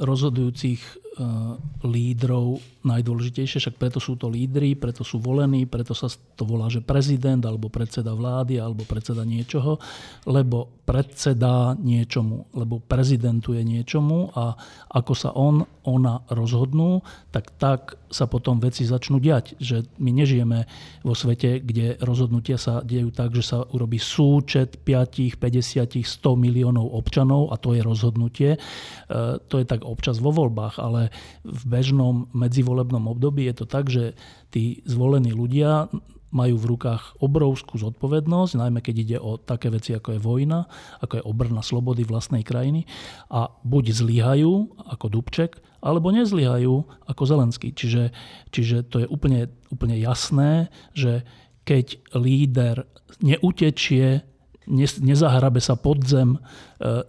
rozhodujúcich Eh, lídrov najdôležitejšie, však preto sú to lídry, preto sú volení, preto sa to volá, že prezident alebo predseda vlády alebo predseda niečoho, lebo predseda niečomu, lebo prezidentuje niečomu a ako sa on, ona rozhodnú, tak tak sa potom veci začnú diať. Že my nežijeme vo svete, kde rozhodnutia sa dejú tak, že sa urobí súčet 5, 50, 100 miliónov občanov a to je rozhodnutie. Eh, to je tak občas vo voľbách, ale v bežnom medzivolebnom období je to tak, že tí zvolení ľudia majú v rukách obrovskú zodpovednosť, najmä keď ide o také veci, ako je vojna, ako je obrna slobody vlastnej krajiny a buď zlyhajú ako Dubček, alebo nezlyhajú ako Zelenský. Čiže, čiže to je úplne, úplne jasné, že keď líder neutečie, nezahrabe sa pod zem, e,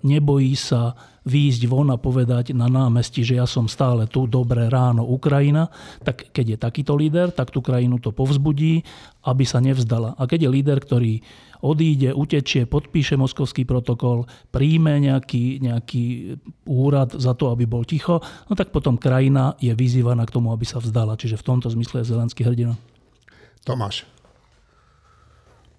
nebojí sa výjsť von a povedať na námestí, že ja som stále tu, dobré ráno, Ukrajina, tak keď je takýto líder, tak tú krajinu to povzbudí, aby sa nevzdala. A keď je líder, ktorý odíde, utečie, podpíše moskovský protokol, príjme nejaký, nejaký úrad za to, aby bol ticho, no tak potom krajina je vyzývaná k tomu, aby sa vzdala. Čiže v tomto zmysle je Zelenský hrdina. Tomáš.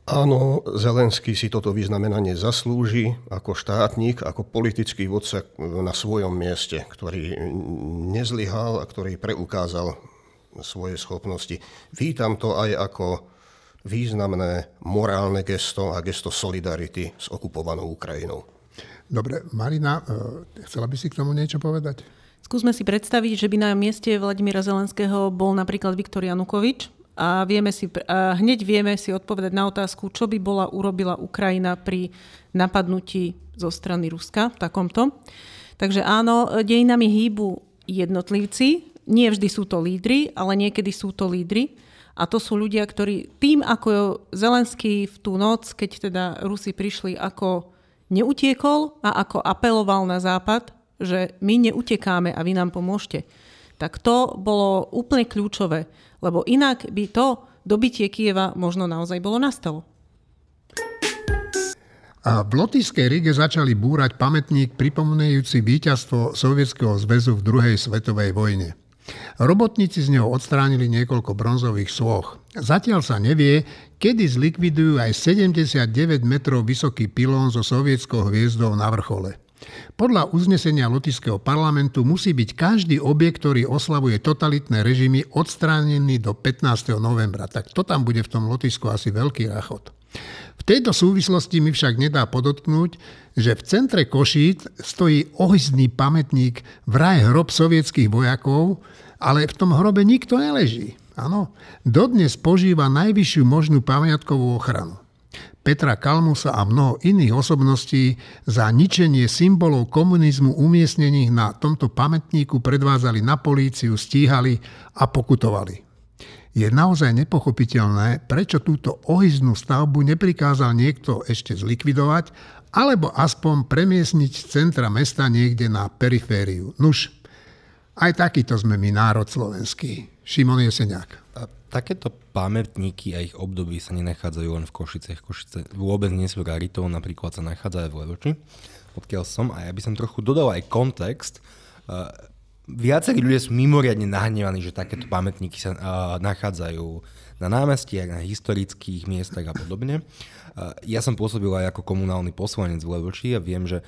Áno, Zelenský si toto vyznamenanie zaslúži ako štátnik, ako politický vodca na svojom mieste, ktorý nezlyhal a ktorý preukázal svoje schopnosti. Vítam to aj ako významné morálne gesto a gesto solidarity s okupovanou Ukrajinou. Dobre, Marina, e, chcela by si k tomu niečo povedať? Skúsme si predstaviť, že by na mieste Vladimíra Zelenského bol napríklad Viktor Janukovič, a, vieme si, a hneď vieme si odpovedať na otázku, čo by bola urobila Ukrajina pri napadnutí zo strany Ruska, takomto. Takže áno, dejinami hýbu jednotlivci, nie vždy sú to lídry, ale niekedy sú to lídry. A to sú ľudia, ktorí tým, ako Zelenský v tú noc, keď teda Rusi prišli, ako neutiekol a ako apeloval na Západ, že my neutekáme a vy nám pomôžte. Tak to bolo úplne kľúčové lebo inak by to dobitie Kieva možno naozaj bolo nastalo. A v Lotyšskej Rige začali búrať pamätník pripomínajúci víťazstvo Sovietskeho zväzu v druhej svetovej vojne. Robotníci z neho odstránili niekoľko bronzových sôch. Zatiaľ sa nevie, kedy zlikvidujú aj 79 metrov vysoký pilón so sovietskou hviezdou na vrchole. Podľa uznesenia Lotyšského parlamentu musí byť každý objekt, ktorý oslavuje totalitné režimy, odstránený do 15. novembra. Tak to tam bude v tom Lotyšsku asi veľký rachot. V tejto súvislosti mi však nedá podotknúť, že v centre Košít stojí ohyzný pamätník vraj hrob sovietských vojakov, ale v tom hrobe nikto neleží. Áno, dodnes požíva najvyššiu možnú pamiatkovú ochranu. Petra Kalmusa a mnoho iných osobností za ničenie symbolov komunizmu umiestnených na tomto pamätníku predvázali na políciu, stíhali a pokutovali. Je naozaj nepochopiteľné, prečo túto ohyznú stavbu neprikázal niekto ešte zlikvidovať, alebo aspoň premiesniť centra mesta niekde na perifériu. Nuž, aj takýto sme my národ slovenský. Šimon Jeseniak. Takéto pamätníky a ich období sa nenachádzajú len v Košice. Košice vôbec nie sú raritou, napríklad sa nachádza aj v Levoči, odkiaľ som. A ja by som trochu dodal aj kontext viacerí ľudia sú mimoriadne nahnevaní, že takéto pamätníky sa uh, nachádzajú na námestiach, na historických miestach a podobne. Ja som pôsobil aj ako komunálny poslanec v Levoči a viem, že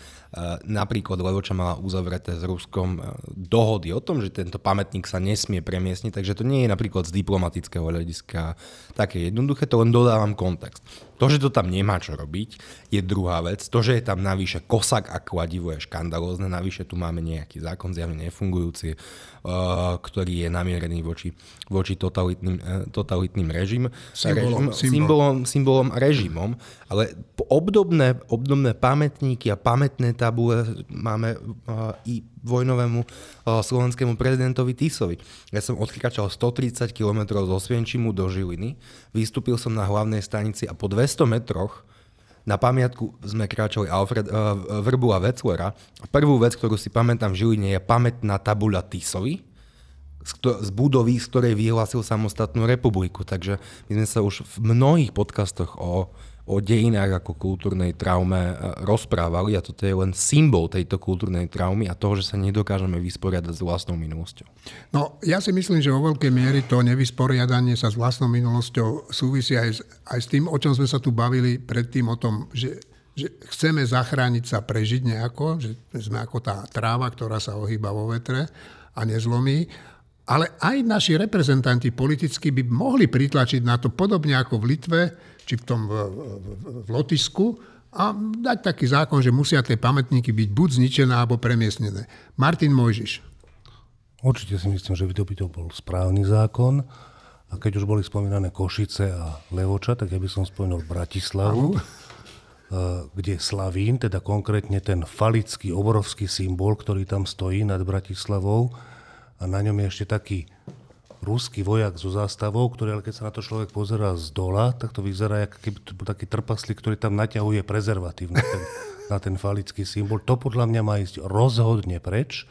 napríklad Levoča mala uzavreté s Ruskom dohody o tom, že tento pamätník sa nesmie premiesniť, takže to nie je napríklad z diplomatického hľadiska také jednoduché, to len dodávam kontext. To, že to tam nemá čo robiť, je druhá vec. To, že je tam navyše kosak a kladivo je škandalózne. Navyše tu máme nejaký zákon zjavne nefungujúci, uh, ktorý je namierený voči, voči totalitným, uh, totalitným režim, symbolom, režim, symbolom, symbolom režimom. Ale obdobné, obdobné pamätníky a pamätné tabule máme uh, i vojnovému uh, slovenskému prezidentovi Tisovi. Ja som odkračal 130 km zo Svienčimu do Žiliny, vystúpil som na hlavnej stanici a po 200 metroch na pamiatku sme kráčali Alfred, uh, Vrbu a Veclera. Prvú vec, ktorú si pamätám v Žiline, je pamätná tabuľa Tisovi, z budovy, z ktorej vyhlásil samostatnú republiku. Takže my sme sa už v mnohých podcastoch o o dejinách ako kultúrnej traume e, rozprávali a toto je len symbol tejto kultúrnej traumy a toho, že sa nedokážeme vysporiadať s vlastnou minulosťou. No, ja si myslím, že vo veľkej miery to nevysporiadanie sa s vlastnou minulosťou súvisí aj s, aj s tým, o čom sme sa tu bavili predtým, o tom, že, že chceme zachrániť sa, prežiť nejako, že sme ako tá tráva, ktorá sa ohýba vo vetre a nezlomí. Ale aj naši reprezentanti politicky by mohli pritlačiť na to podobne ako v Litve, či v tom v, v, v Lotisku a dať taký zákon, že musia tie pamätníky byť buď zničené, alebo premiestnené. Martin Mojžiš. Určite si myslím, že by to, by to bol správny zákon. A keď už boli spomínané Košice a Levoča, tak ja by som spomenul Bratislavu, Ahu. Eh, kde Slavín, teda konkrétne ten falický, obrovský symbol, ktorý tam stojí nad Bratislavou a na ňom je ešte taký ruský vojak so zástavou, ktorý, ale keď sa na to človek pozerá z dola, tak to vyzerá, ako keby to bol taký trpaslík, ktorý tam naťahuje prezervatív na ten, na ten falický symbol. To podľa mňa má ísť rozhodne preč.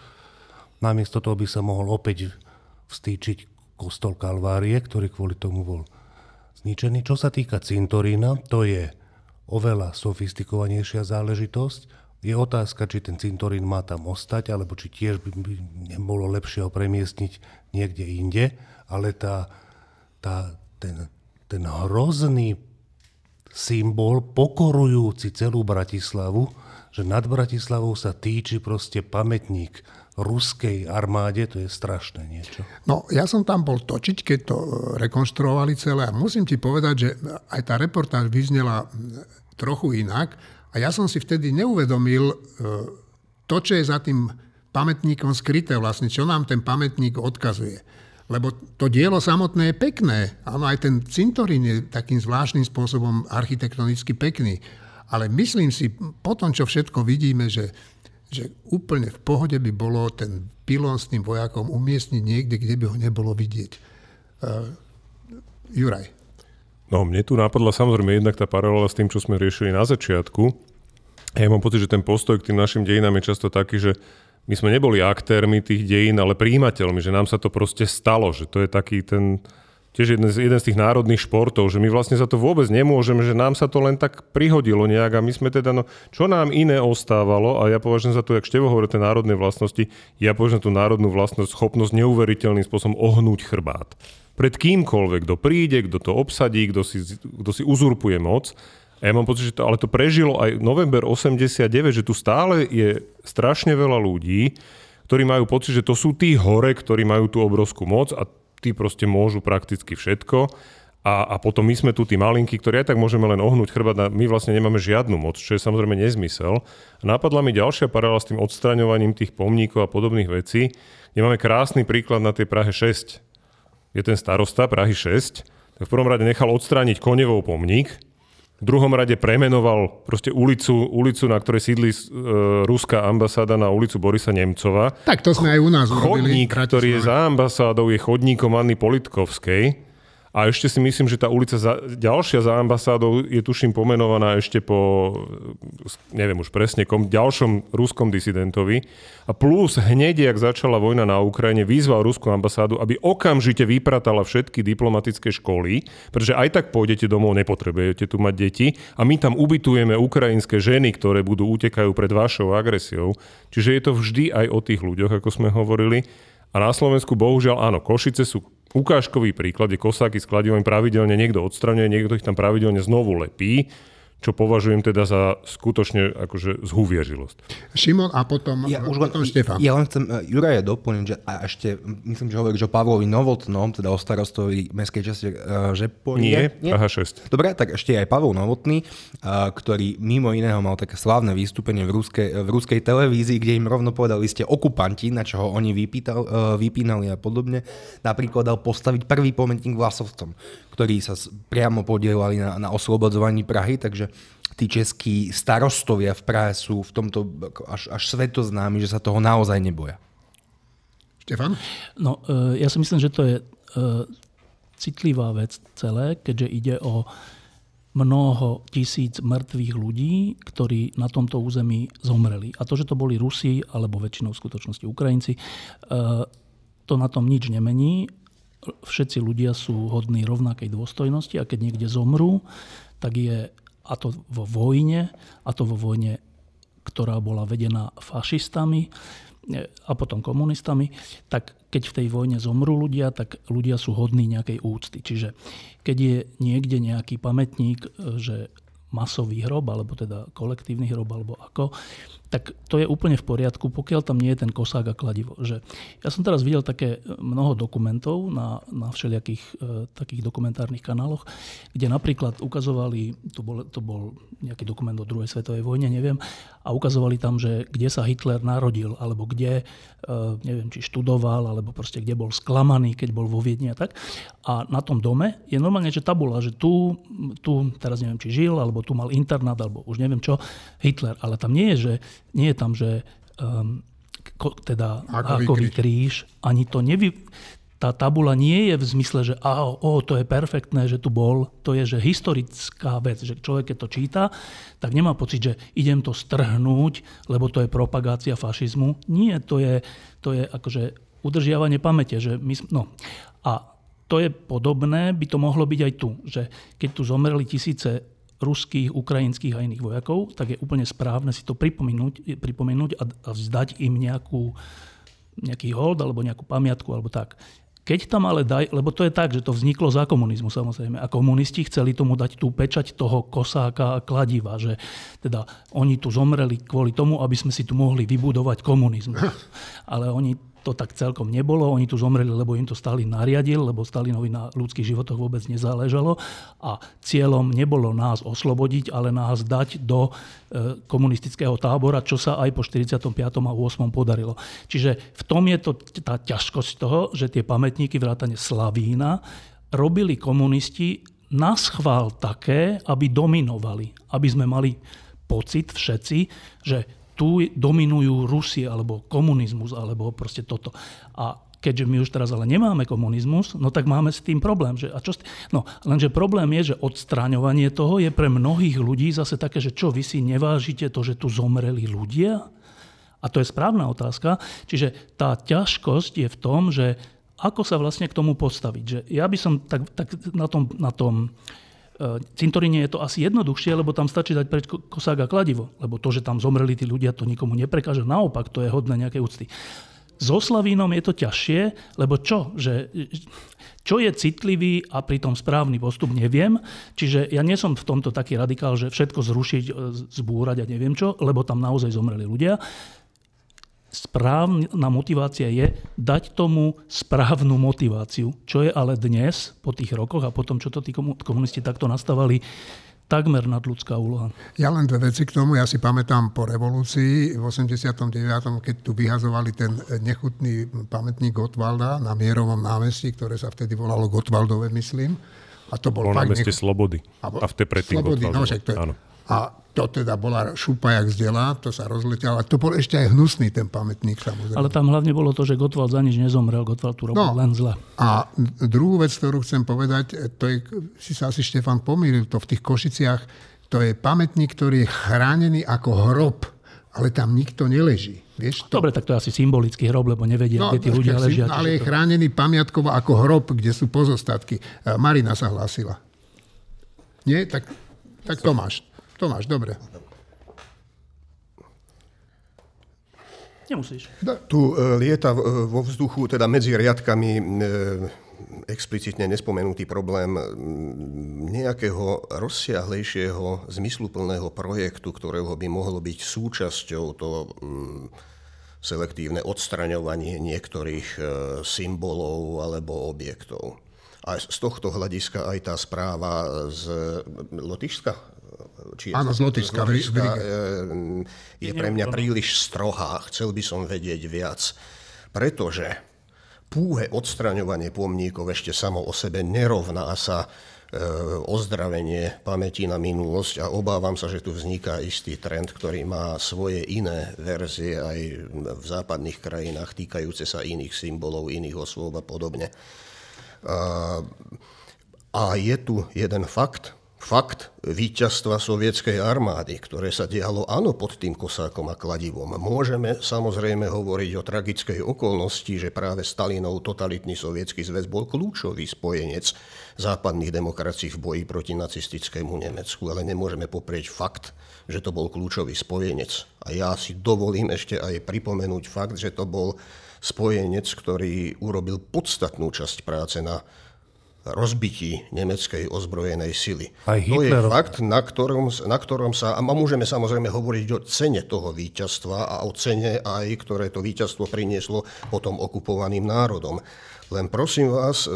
Namiesto toho by sa mohol opäť vstýčiť kostol Kalvárie, ktorý kvôli tomu bol zničený. Čo sa týka cintorína, to je oveľa sofistikovanejšia záležitosť. Je otázka, či ten cintorín má tam ostať, alebo či tiež by, by nebolo lepšie ho premiestniť niekde inde, ale tá, tá, ten, ten hrozný symbol pokorujúci celú Bratislavu, že nad Bratislavou sa týči proste pamätník ruskej armáde, to je strašné niečo. No, ja som tam bol točiť, keď to rekonštruovali celé a musím ti povedať, že aj tá reportáž vyznela trochu inak, a ja som si vtedy neuvedomil e, to, čo je za tým pamätníkom skryté vlastne, čo nám ten pamätník odkazuje. Lebo to dielo samotné je pekné. Áno, aj ten cintorín je takým zvláštnym spôsobom architektonicky pekný. Ale myslím si, po tom, čo všetko vidíme, že, že úplne v pohode by bolo ten pilón s tým vojakom umiestniť niekde, kde by ho nebolo vidieť. Uh, Juraj. No, mne tu napadla samozrejme jednak tá paralela s tým, čo sme riešili na začiatku. Ja mám pocit, že ten postoj k tým našim dejinám je často taký, že my sme neboli aktérmi tých dejín, ale príjimateľmi, že nám sa to proste stalo, že to je taký ten tiež jeden z, jeden z tých národných športov, že my vlastne za to vôbec nemôžeme, že nám sa to len tak prihodilo nejak a my sme teda, no čo nám iné ostávalo a ja považujem za to, jak Števo hovorí, tie národné vlastnosti, ja považujem tú národnú vlastnosť, schopnosť neuveriteľným spôsobom ohnúť chrbát. Pred kýmkoľvek, kto príde, kto to obsadí, kto si, kto si uzurpuje moc. A ja mám pocit, že to, ale to prežilo aj november 89, že tu stále je strašne veľa ľudí, ktorí majú pocit, že to sú tí hore, ktorí majú tú obrovskú moc a tí proste môžu prakticky všetko. A, a potom my sme tu tí malinky, ktorí aj tak môžeme len ohnúť chrbát my vlastne nemáme žiadnu moc, čo je samozrejme nezmysel. Napadla mi ďalšia paralela s tým odstraňovaním tých pomníkov a podobných vecí, kde máme krásny príklad na tej Prahe 6. Je ten starosta Prahy 6, tak v prvom rade nechal odstrániť konevou pomník, v druhom rade premenoval proste ulicu, ulicu na ktorej sídli e, ruská ambasáda na ulicu Borisa Nemcova. Tak to sme aj u nás urobili. Chodník, ktorý je za ambasádou, je chodníkom Anny Politkovskej a ešte si myslím, že tá ulica za, ďalšia za ambasádou je tuším pomenovaná ešte po, neviem už presne, kom, ďalšom ruskom disidentovi. A plus hneď, jak začala vojna na Ukrajine, vyzval ruskú ambasádu, aby okamžite vypratala všetky diplomatické školy, pretože aj tak pôjdete domov, nepotrebujete tu mať deti a my tam ubytujeme ukrajinské ženy, ktoré budú utekajú pred vašou agresiou. Čiže je to vždy aj o tých ľuďoch, ako sme hovorili. A na Slovensku bohužiaľ áno, Košice sú ukážkový príklad, kde kosáky s kladivami pravidelne niekto odstraňuje, niekto ich tam pravidelne znovu lepí čo považujem teda za skutočne akože zhuviežilosť. Šimon a potom, ja, už len, potom Štefan. Ja len chcem uh, Juraja doplniť, že a ešte myslím, že hovoríš o Pavlovi Novotnom, teda o starostovi mestskej časti uh, Žeporie. Nie, Nie, Praha 6. Dobre, tak ešte aj Pavel Novotný, uh, ktorý mimo iného mal také slávne vystúpenie v ruskej, v ruskej televízii, kde im rovno povedali, ste okupanti, na čo ho oni vypýtal, uh, vypínali a podobne. Napríklad dal postaviť prvý pamätník Vlasovcom, ktorí sa priamo podielali na, na oslobodzovaní Prahy, takže tí českí starostovia v Prahe sú v tomto až, až svetoznámi, že sa toho naozaj neboja. Štefan? No, e, ja si myslím, že to je e, citlivá vec celé, keďže ide o mnoho tisíc mŕtvych ľudí, ktorí na tomto území zomreli. A to, že to boli Rusi, alebo väčšinou v skutočnosti Ukrajinci, e, to na tom nič nemení všetci ľudia sú hodní rovnakej dôstojnosti a keď niekde zomrú, tak je a to vo vojne, a to vo vojne, ktorá bola vedená fašistami e, a potom komunistami, tak keď v tej vojne zomrú ľudia, tak ľudia sú hodní nejakej úcty. Čiže keď je niekde nejaký pamätník, e, že masový hrob, alebo teda kolektívny hrob, alebo ako, tak to je úplne v poriadku, pokiaľ tam nie je ten kosák a kladivo. Že ja som teraz videl také e, mnoho dokumentov na, na všelijakých e, takých dokumentárnych kanáloch, kde napríklad ukazovali, to bol, to bol nejaký dokument o druhej svetovej vojne, neviem, a ukazovali tam, že kde sa Hitler narodil, alebo kde, e, neviem, či študoval, alebo proste kde bol sklamaný, keď bol vo Viedni a tak. A na tom dome je normálne, že tabula, že tu, tu teraz neviem, či žil, alebo tu mal internát, alebo už neviem čo, Hitler. Ale tam nie je, že nie je tam, že um, ko, teda hákový kríž. kríž, ani to nevy... Tá tabula nie je v zmysle, že a, o, to je perfektné, že tu bol. To je, že historická vec, že človek, keď to číta, tak nemá pocit, že idem to strhnúť, lebo to je propagácia fašizmu. Nie, to je, to je akože udržiavanie pamäte. Že my, no. A to je podobné, by to mohlo byť aj tu, že keď tu zomreli tisíce ruských, ukrajinských a iných vojakov, tak je úplne správne si to pripomenúť, pripomenúť a, a vzdať im nejakú, nejaký hold alebo nejakú pamiatku alebo tak. Keď tam ale daj, lebo to je tak, že to vzniklo za komunizmu samozrejme a komunisti chceli tomu dať tú pečať toho kosáka a kladiva, že teda oni tu zomreli kvôli tomu, aby sme si tu mohli vybudovať komunizmus. Ale oni to tak celkom nebolo. Oni tu zomreli, lebo im to Stalin nariadil, lebo Stalinovi na ľudských životoch vôbec nezáležalo. A cieľom nebolo nás oslobodiť, ale nás dať do e, komunistického tábora, čo sa aj po 45. a 8. podarilo. Čiže v tom je to tá ťažkosť toho, že tie pamätníky vrátane Slavína robili komunisti na schvál také, aby dominovali, aby sme mali pocit všetci, že tu dominujú Rusi alebo komunizmus alebo proste toto. A keďže my už teraz ale nemáme komunizmus, no tak máme s tým problém. Že, a čo no, lenže problém je, že odstráňovanie toho je pre mnohých ľudí zase také, že čo, vy si nevážite to, že tu zomreli ľudia? A to je správna otázka. Čiže tá ťažkosť je v tom, že ako sa vlastne k tomu postaviť. Že ja by som tak, tak na tom, na tom cintoríne je to asi jednoduchšie, lebo tam stačí dať preč kosák a kladivo. Lebo to, že tam zomreli tí ľudia, to nikomu neprekáže. Naopak, to je hodné nejaké úcty. So Slavínom je to ťažšie, lebo čo? Že, čo je citlivý a pritom správny postup, neviem. Čiže ja nie som v tomto taký radikál, že všetko zrušiť, e, zbúrať a neviem čo, lebo tam naozaj zomreli ľudia správna motivácia je dať tomu správnu motiváciu, čo je ale dnes, po tých rokoch a potom, čo to tí komunisti takto nastavali, takmer nadľudská úloha. Ja len dve veci k tomu. Ja si pamätám po revolúcii v 89., keď tu vyhazovali ten nechutný pamätník Gotwalda na Mierovom námestí, ktoré sa vtedy volalo Gotwaldové, myslím. A to bol, bol fakt na meste nech... Slobody. A, a v tej predtým Slobody, no, však to je... Áno. A to teda bola šupa jak zdela, to sa rozletelo. A to bol ešte aj hnusný ten pamätník samozrejme. Ale tam hlavne bolo to, že Gotwald za nič nezomrel, Gotwald tu robil no, len zle. A druhú vec, ktorú chcem povedať, to je, si sa asi Štefan pomýlil, to v tých Košiciach, to je pamätník, ktorý je chránený ako hrob, ale tam nikto neleží. Vieš to? Dobre, tak to je asi symbolický hrob, lebo nevedia, no, kde tí ľudia ležia. Ale je to... chránený pamiatkovo ako hrob, kde sú pozostatky. Marina sa hlásila. Nie? Tak, tak Tomáš. Tomáš, dobre. Nemusíš. Tu e, lieta vo vzduchu, teda medzi riadkami e, explicitne nespomenutý problém nejakého rozsiahlejšieho, zmysluplného projektu, ktorého by mohlo byť súčasťou to selektívne odstraňovanie niektorých e, symbolov alebo objektov. A z tohto hľadiska aj tá správa z Lotyšska, či je Áno, z Lotyšska, je pre mňa príliš strohá. Chcel by som vedieť viac. Pretože púhe odstraňovanie pomníkov ešte samo o sebe nerovná sa e, ozdravenie pamäti na minulosť a obávam sa, že tu vzniká istý trend, ktorý má svoje iné verzie aj v západných krajinách týkajúce sa iných symbolov, iných osôb a podobne. A je tu jeden fakt, fakt víťazstva sovietskej armády, ktoré sa dialo áno pod tým kosákom a kladivom. Môžeme samozrejme hovoriť o tragickej okolnosti, že práve Stalinov totalitný sovietský zväz bol kľúčový spojenec západných demokracií v boji proti nacistickému Nemecku, ale nemôžeme poprieť fakt, že to bol kľúčový spojenec. A ja si dovolím ešte aj pripomenúť fakt, že to bol spojenec, ktorý urobil podstatnú časť práce na rozbití nemeckej ozbrojenej sily. Aj Hitler... To je fakt, na ktorom, na ktorom sa... A môžeme samozrejme hovoriť o cene toho víťazstva a o cene aj, ktoré to víťazstvo prinieslo potom okupovaným národom. Len prosím vás, e,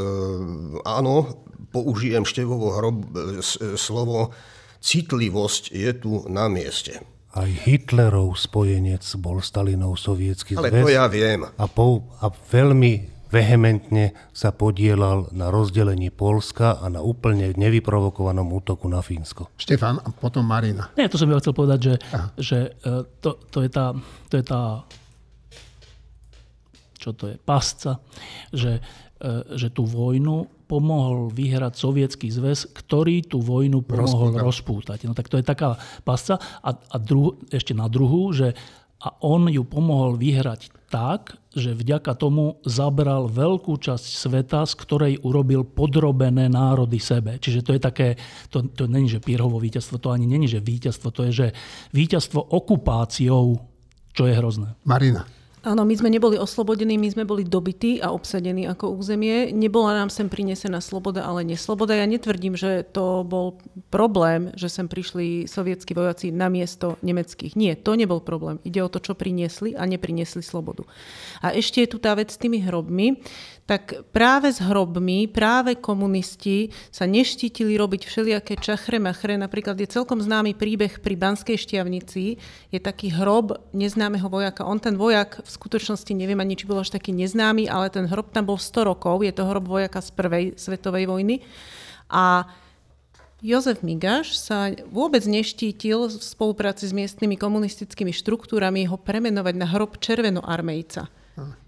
áno, použijem števovo hrob, e, slovo citlivosť je tu na mieste. Aj Hitlerov spojenec bol Stalinov sovietský zväz. Ale to ja viem. A, po, a veľmi vehementne sa podielal na rozdelení Polska a na úplne nevyprovokovanom útoku na Fínsko. Štefan a potom Marina. Nie, to som ja chcel povedať, že, že e, to, to, je tá, to je tá čo to je, pasca, že, e, že tú vojnu pomohol vyhrať sovietský zväz, ktorý tú vojnu pomohol rozpútať. rozpútať. No tak to je taká pasca. A, a druh, ešte na druhú, že a on ju pomohol vyhrať tak, že vďaka tomu zabral veľkú časť sveta, z ktorej urobil podrobené národy sebe. Čiže to je také, to, to není, že Pírhovo víťazstvo, to ani není, že víťazstvo, to je, že víťazstvo okupáciou, čo je hrozné. Marina. Áno, my sme neboli oslobodení, my sme boli dobití a obsadení ako územie. Nebola nám sem prinesená sloboda, ale nesloboda. Ja netvrdím, že to bol problém, že sem prišli sovietskí vojaci na miesto nemeckých. Nie, to nebol problém. Ide o to, čo priniesli a nepriniesli slobodu. A ešte je tu tá vec s tými hrobmi tak práve s hrobmi, práve komunisti sa neštítili robiť všelijaké čachre machre. Napríklad je celkom známy príbeh pri Banskej šťavnici. Je taký hrob neznámeho vojaka. On ten vojak v skutočnosti neviem ani, či bol až taký neznámy, ale ten hrob tam bol 100 rokov. Je to hrob vojaka z prvej svetovej vojny. A Jozef Migaš sa vôbec neštítil v spolupráci s miestnymi komunistickými štruktúrami ho premenovať na hrob červenoarmejca.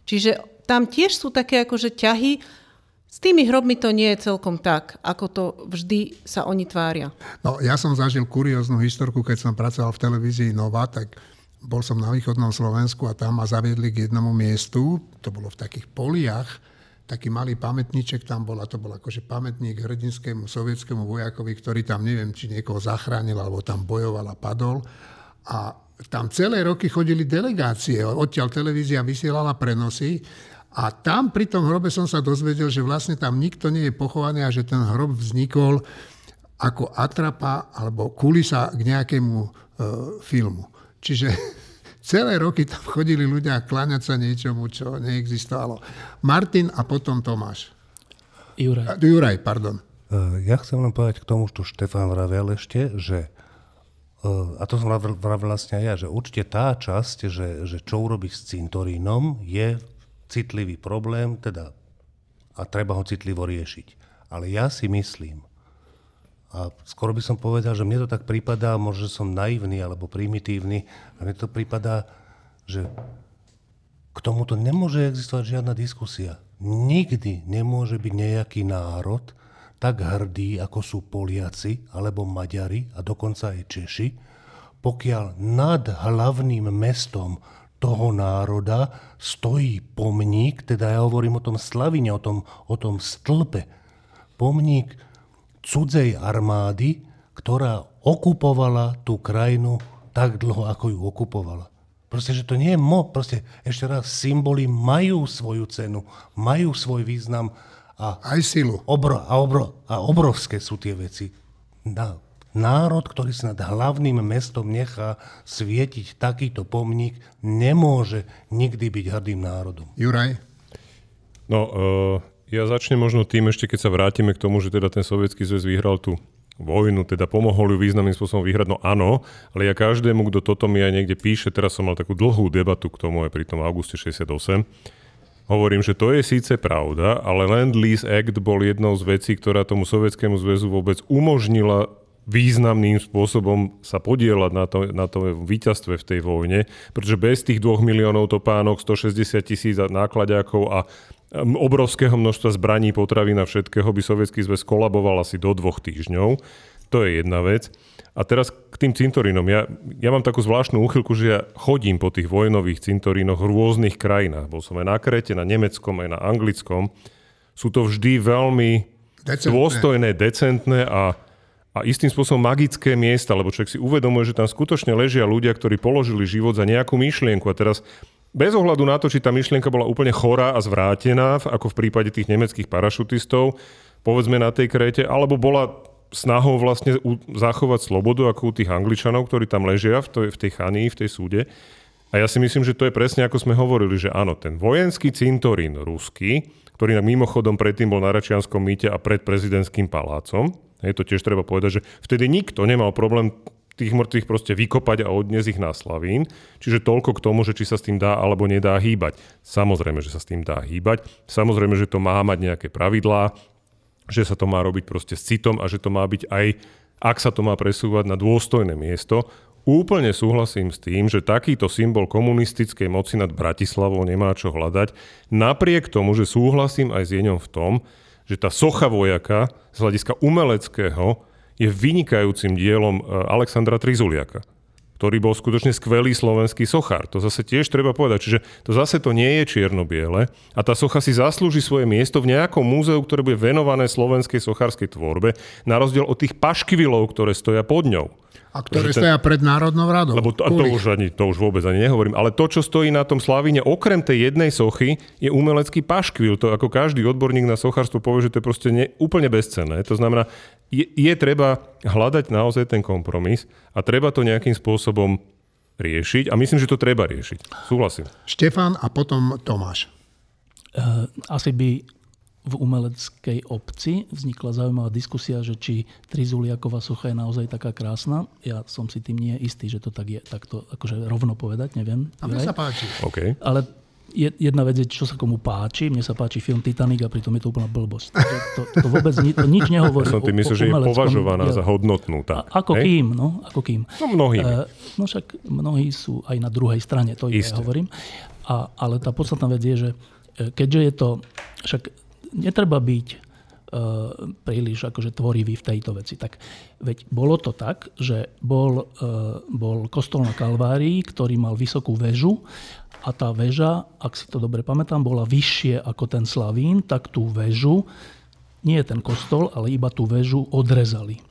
Čiže tam tiež sú také akože ťahy, s tými hrobmi to nie je celkom tak, ako to vždy sa oni tvária. No, ja som zažil kurióznu historku, keď som pracoval v televízii Nova, tak bol som na východnom Slovensku a tam ma zaviedli k jednomu miestu, to bolo v takých poliach, taký malý pamätníček tam bol a to bol akože pamätník hrdinskému sovietskému vojakovi, ktorý tam neviem, či niekoho zachránil alebo tam bojoval a padol. A tam celé roky chodili delegácie, odtiaľ televízia vysielala prenosy a tam pri tom hrobe som sa dozvedel, že vlastne tam nikto nie je pochovaný a že ten hrob vznikol ako atrapa alebo kulisa k nejakému e, filmu. Čiže Celé roky tam chodili ľudia kláňať sa niečomu, čo neexistovalo. Martin a potom Tomáš. Juraj. Juraj, pardon. E, ja chcem len povedať k tomu, čo Štefán vravel ešte, že a to som vravel vlastne aj ja, že určite tá časť, že, že čo urobiť s cintorínom, je citlivý problém, teda a treba ho citlivo riešiť. Ale ja si myslím, a skoro by som povedal, že mne to tak prípada, možno som naivný alebo primitívny, a mne to prípada, že k tomuto nemôže existovať žiadna diskusia. Nikdy nemôže byť nejaký národ tak hrdý, ako sú Poliaci alebo Maďari a dokonca aj Češi, pokiaľ nad hlavným mestom toho národa stojí pomník, teda ja hovorím o tom slavine, o tom, o tom stĺpe, pomník cudzej armády, ktorá okupovala tú krajinu tak dlho, ako ju okupovala. Proste, že to nie je mo. Proste, ešte raz, symboly majú svoju cenu, majú svoj význam. A Aj silu. Obro, a, obro, a obrovské sú tie veci. Na, národ, ktorý sa nad hlavným mestom nechá svietiť takýto pomník, nemôže nikdy byť hrdým národom. Juraj? No, uh, ja začnem možno tým ešte, keď sa vrátime k tomu, že teda ten sovietský zväz vyhral tú vojnu, teda pomohol ju významným spôsobom vyhrať, no áno, ale ja každému, kto toto mi aj niekde píše, teraz som mal takú dlhú debatu k tomu aj pri tom auguste 68, hovorím, že to je síce pravda, ale Land-Lease Act bol jednou z vecí, ktorá tomu Sovietskému zväzu vôbec umožnila významným spôsobom sa podielať na, to, na to víťazstve v tej vojne, pretože bez tých 2 miliónov topánok, 160 tisíc náklaďákov a obrovského množstva zbraní, potravín a všetkého by Sovietský zväz kolaboval asi do dvoch týždňov. To je jedna vec. A teraz k tým cintorínom. Ja, ja mám takú zvláštnu úchylku, že ja chodím po tých vojnových cintorínoch v rôznych krajinách. Bol som aj na Krete, na nemeckom, aj na anglickom. Sú to vždy veľmi decentné. dôstojné, decentné a, a istým spôsobom magické miesta, lebo človek si uvedomuje, že tam skutočne ležia ľudia, ktorí položili život za nejakú myšlienku. A teraz bez ohľadu na to, či tá myšlienka bola úplne chorá a zvrátená, ako v prípade tých nemeckých parašutistov, povedzme na tej kréte, alebo bola snahou vlastne zachovať slobodu ako u tých Angličanov, ktorí tam ležia v tej, v tej chanii, v tej súde. A ja si myslím, že to je presne ako sme hovorili, že áno, ten vojenský cintorín ruský, ktorý mimochodom predtým bol na Račianskom mýte a pred prezidentským palácom, je to tiež treba povedať, že vtedy nikto nemal problém tých mŕtvych proste vykopať a odniesť ich na Slavín. Čiže toľko k tomu, že či sa s tým dá alebo nedá hýbať. Samozrejme, že sa s tým dá hýbať. Samozrejme, že to má mať nejaké pravidlá, že sa to má robiť proste s citom a že to má byť aj, ak sa to má presúvať na dôstojné miesto. Úplne súhlasím s tým, že takýto symbol komunistickej moci nad Bratislavou nemá čo hľadať. Napriek tomu, že súhlasím aj s Jeňom v tom, že tá socha vojaka z hľadiska umeleckého je vynikajúcim dielom e, Alexandra Trizuliaka ktorý bol skutočne skvelý slovenský sochár. To zase tiež treba povedať. Čiže to zase to nie je čierno-biele a tá socha si zaslúži svoje miesto v nejakom múzeu, ktoré bude venované slovenskej sochárskej tvorbe, na rozdiel od tých paškvilov, ktoré stoja pod ňou. A ktoré stoja pred Národnou radou. Lebo to, to, už ani, to už vôbec ani nehovorím. Ale to, čo stojí na tom Slavíne, okrem tej jednej sochy, je umelecký paškvil. To ako každý odborník na sochárstvo povie, že to je proste ne, úplne bezcenné. To znamená, je, je treba hľadať naozaj ten kompromis a treba to nejakým spôsobom riešiť. A myslím, že to treba riešiť. Súhlasím. Štefan a potom Tomáš. Uh, asi by v umeleckej obci vznikla zaujímavá diskusia, že či Trizuliaková socha je naozaj taká krásna. Ja som si tým nie istý, že to tak je, tak to akože rovno povedať, neviem. A mne sa páči. Okay. Ale jedna vec je, čo sa komu páči. Mne sa páči film Titanic a pritom je to úplná blbosť. To, to, to vôbec ni, to nič nehovorí ja som tým myslel, že je považovaná ja, za hodnotnú. Tak. A, ako hej? kým, no, ako kým. No mnohí. Uh, no však mnohí sú aj na druhej strane, to ja hovorím. A, ale tá podstatná vec je, že e, keďže je to, však netreba byť príliš akože tvorivý v tejto veci. Tak veď bolo to tak, že bol, bol kostol na Kalvárii, ktorý mal vysokú väžu a tá väža, ak si to dobre pamätám, bola vyššie ako ten Slavín, tak tú väžu, nie ten kostol, ale iba tú väžu odrezali.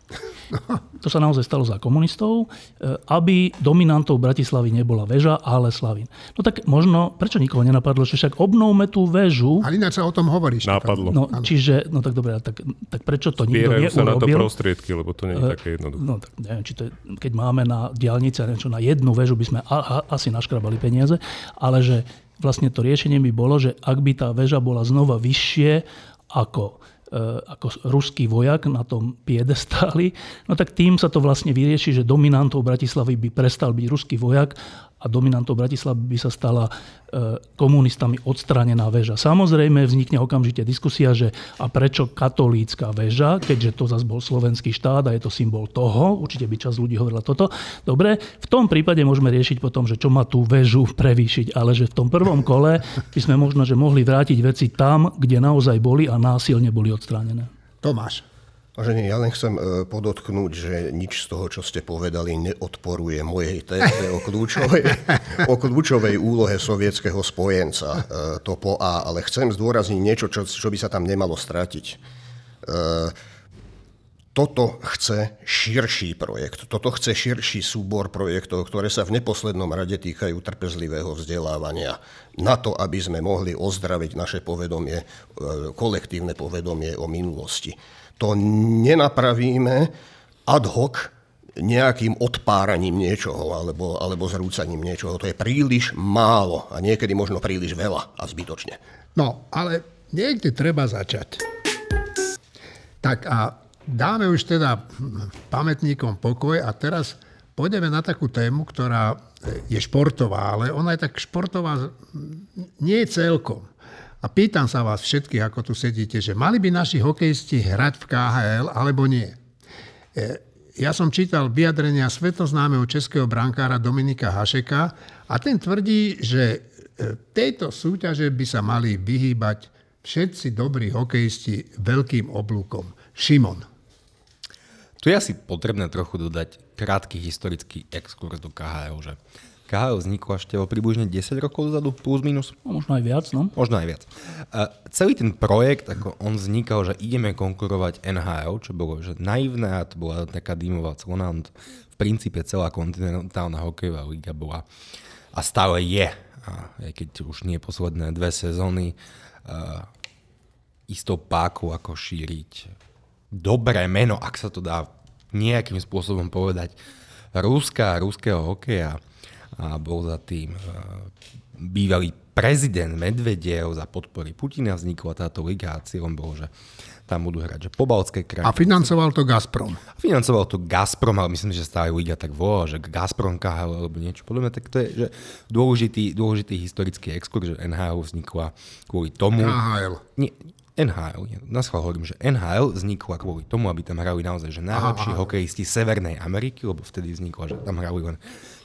To sa naozaj stalo za komunistov, e, aby dominantou Bratislavy nebola väža, ale Slavín. No tak možno, prečo nikoho nenapadlo, že však obnovme tú väžu. Ale ináč sa o tom hovoríš. Napadlo. No, čiže, no tak dobre, tak, tak prečo to nikto Zbierajú sa na to neurobil? prostriedky, lebo to nie je také jednoduché. No tak neviem, či to je, keď máme na diálnici, a neviem čo, na jednu väžu by sme a, a, asi naškrabali peniaze, ale že vlastne to riešenie by bolo, že ak by tá väža bola znova vyššie ako ako ruský vojak na tom piedestáli, no tak tým sa to vlastne vyrieši, že dominantou Bratislavy by prestal byť ruský vojak a dominantou Bratislavy by sa stala e, komunistami odstránená väža. Samozrejme vznikne okamžite diskusia, že a prečo katolícka väža, keďže to zase bol slovenský štát a je to symbol toho, určite by čas ľudí hovorila toto. Dobre, v tom prípade môžeme riešiť potom, že čo má tú väžu prevýšiť, ale že v tom prvom kole by sme možno, že mohli vrátiť veci tam, kde naozaj boli a násilne boli odstránené. Tomáš. Vážený, ja len chcem e, podotknúť, že nič z toho, čo ste povedali, neodporuje mojej téze o kľúčovej, o kľúčovej úlohe sovietského spojenca, e, to po A, ale chcem zdôrazniť niečo, čo, čo by sa tam nemalo stratiť. E, Toto chce širší projekt, toto chce širší súbor projektov, ktoré sa v neposlednom rade týkajú trpezlivého vzdelávania na to, aby sme mohli ozdraviť naše povedomie, kolektívne povedomie o minulosti. To nenapravíme ad hoc nejakým odpáraním niečoho alebo, alebo zrúcaním niečoho. To je príliš málo a niekedy možno príliš veľa a zbytočne. No, ale niekde treba začať. Tak a dáme už teda pamätníkom pokoj a teraz pôjdeme na takú tému, ktorá je športová, ale ona je tak športová nie celkom. A pýtam sa vás všetkých, ako tu sedíte, že mali by naši hokejisti hrať v KHL alebo nie. E, Ja som čítal vyjadrenia svetoznámeho českého brankára Dominika Hašeka a ten tvrdí, že e, tejto súťaže by sa mali vyhýbať všetci dobrí hokejisti veľkým oblúkom. Šimon. Tu je asi potrebné trochu dodať krátky historický exkurs do KHL, že KHL vzniklo ešte o približne 10 rokov dozadu, plus minus. No, možno aj viac, no. Možno aj viac. A celý ten projekt, ako on vznikal, že ideme konkurovať NHL, čo bolo že naivné a to bola taká dýmová clona. V princípe celá kontinentálna hokejová liga bola a stále je, a aj keď už nie posledné dve sezóny, uh, istou pákou, ako šíriť dobré meno, ak sa to dá nejakým spôsobom povedať, Ruska, ruského hokeja a bol za tým uh, bývalý prezident Medvedev za podpory Putina vznikla táto liga a cieľom bolo, že tam budú hrať že pobaltské krajiny. A financoval to Gazprom. Financoval to Gazprom, ale myslím, že stále liga tak volá, že Gazprom KHL alebo niečo podobné. Tak to je že dôležitý, dôležitý historický exkurs, že NHL vznikla kvôli tomu. KHL. Nie, NHL, ja na schvál hovorím, že NHL vznikla kvôli tomu, aby tam hrali naozaj že najlepší aha. hokejisti Severnej Ameriky, lebo vtedy vzniklo, že tam hrali len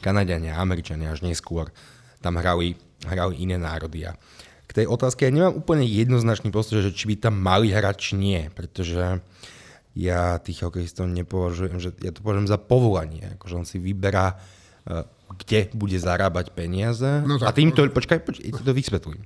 Kanadiania, Američania, až neskôr tam hrali, hrali iné národy. A k tej otázke ja nemám úplne jednoznačný postoj, že či by tam mali hrať, či nie, pretože ja tých hokejistov nepovažujem, že ja to považujem za povolanie, akože on si vyberá, eh, kde bude zarábať peniaze. No a tak- týmto, počkaj, počkaj, ja ti to vysvetlím.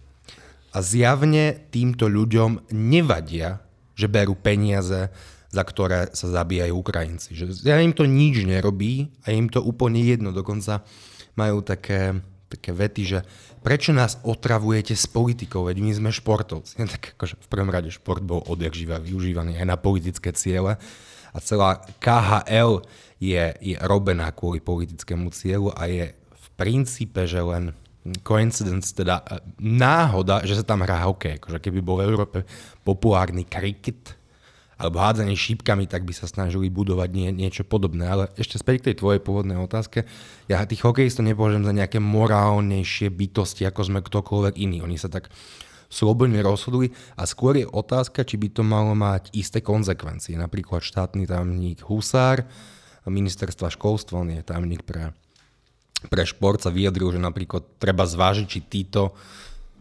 A zjavne týmto ľuďom nevadia, že berú peniaze, za ktoré sa zabíjajú Ukrajinci. Že ja im to nič nerobí a im to úplne jedno. Dokonca majú také, také vety, že prečo nás otravujete s politikou, veď my sme športovci. Tak akože v prvom rade šport bol odjak živa využívaný aj na politické ciele a celá KHL je, je robená kvôli politickému cieľu a je v princípe, že len coincidence, teda e, náhoda, že sa tam hrá hokej. Akože keby bol v Európe populárny kriket alebo hádzanie šípkami, tak by sa snažili budovať nie, niečo podobné. Ale ešte späť k tej tvojej pôvodnej otázke. Ja tých hokejistov nepovažujem za nejaké morálnejšie bytosti, ako sme ktokoľvek iný. Oni sa tak slobodne rozhodli a skôr je otázka, či by to malo mať isté konsekvencie. Napríklad štátny tajomník Husár, ministerstva školstva, on je tajomník pre pre šport sa vyjadril, že napríklad treba zvážiť, či títo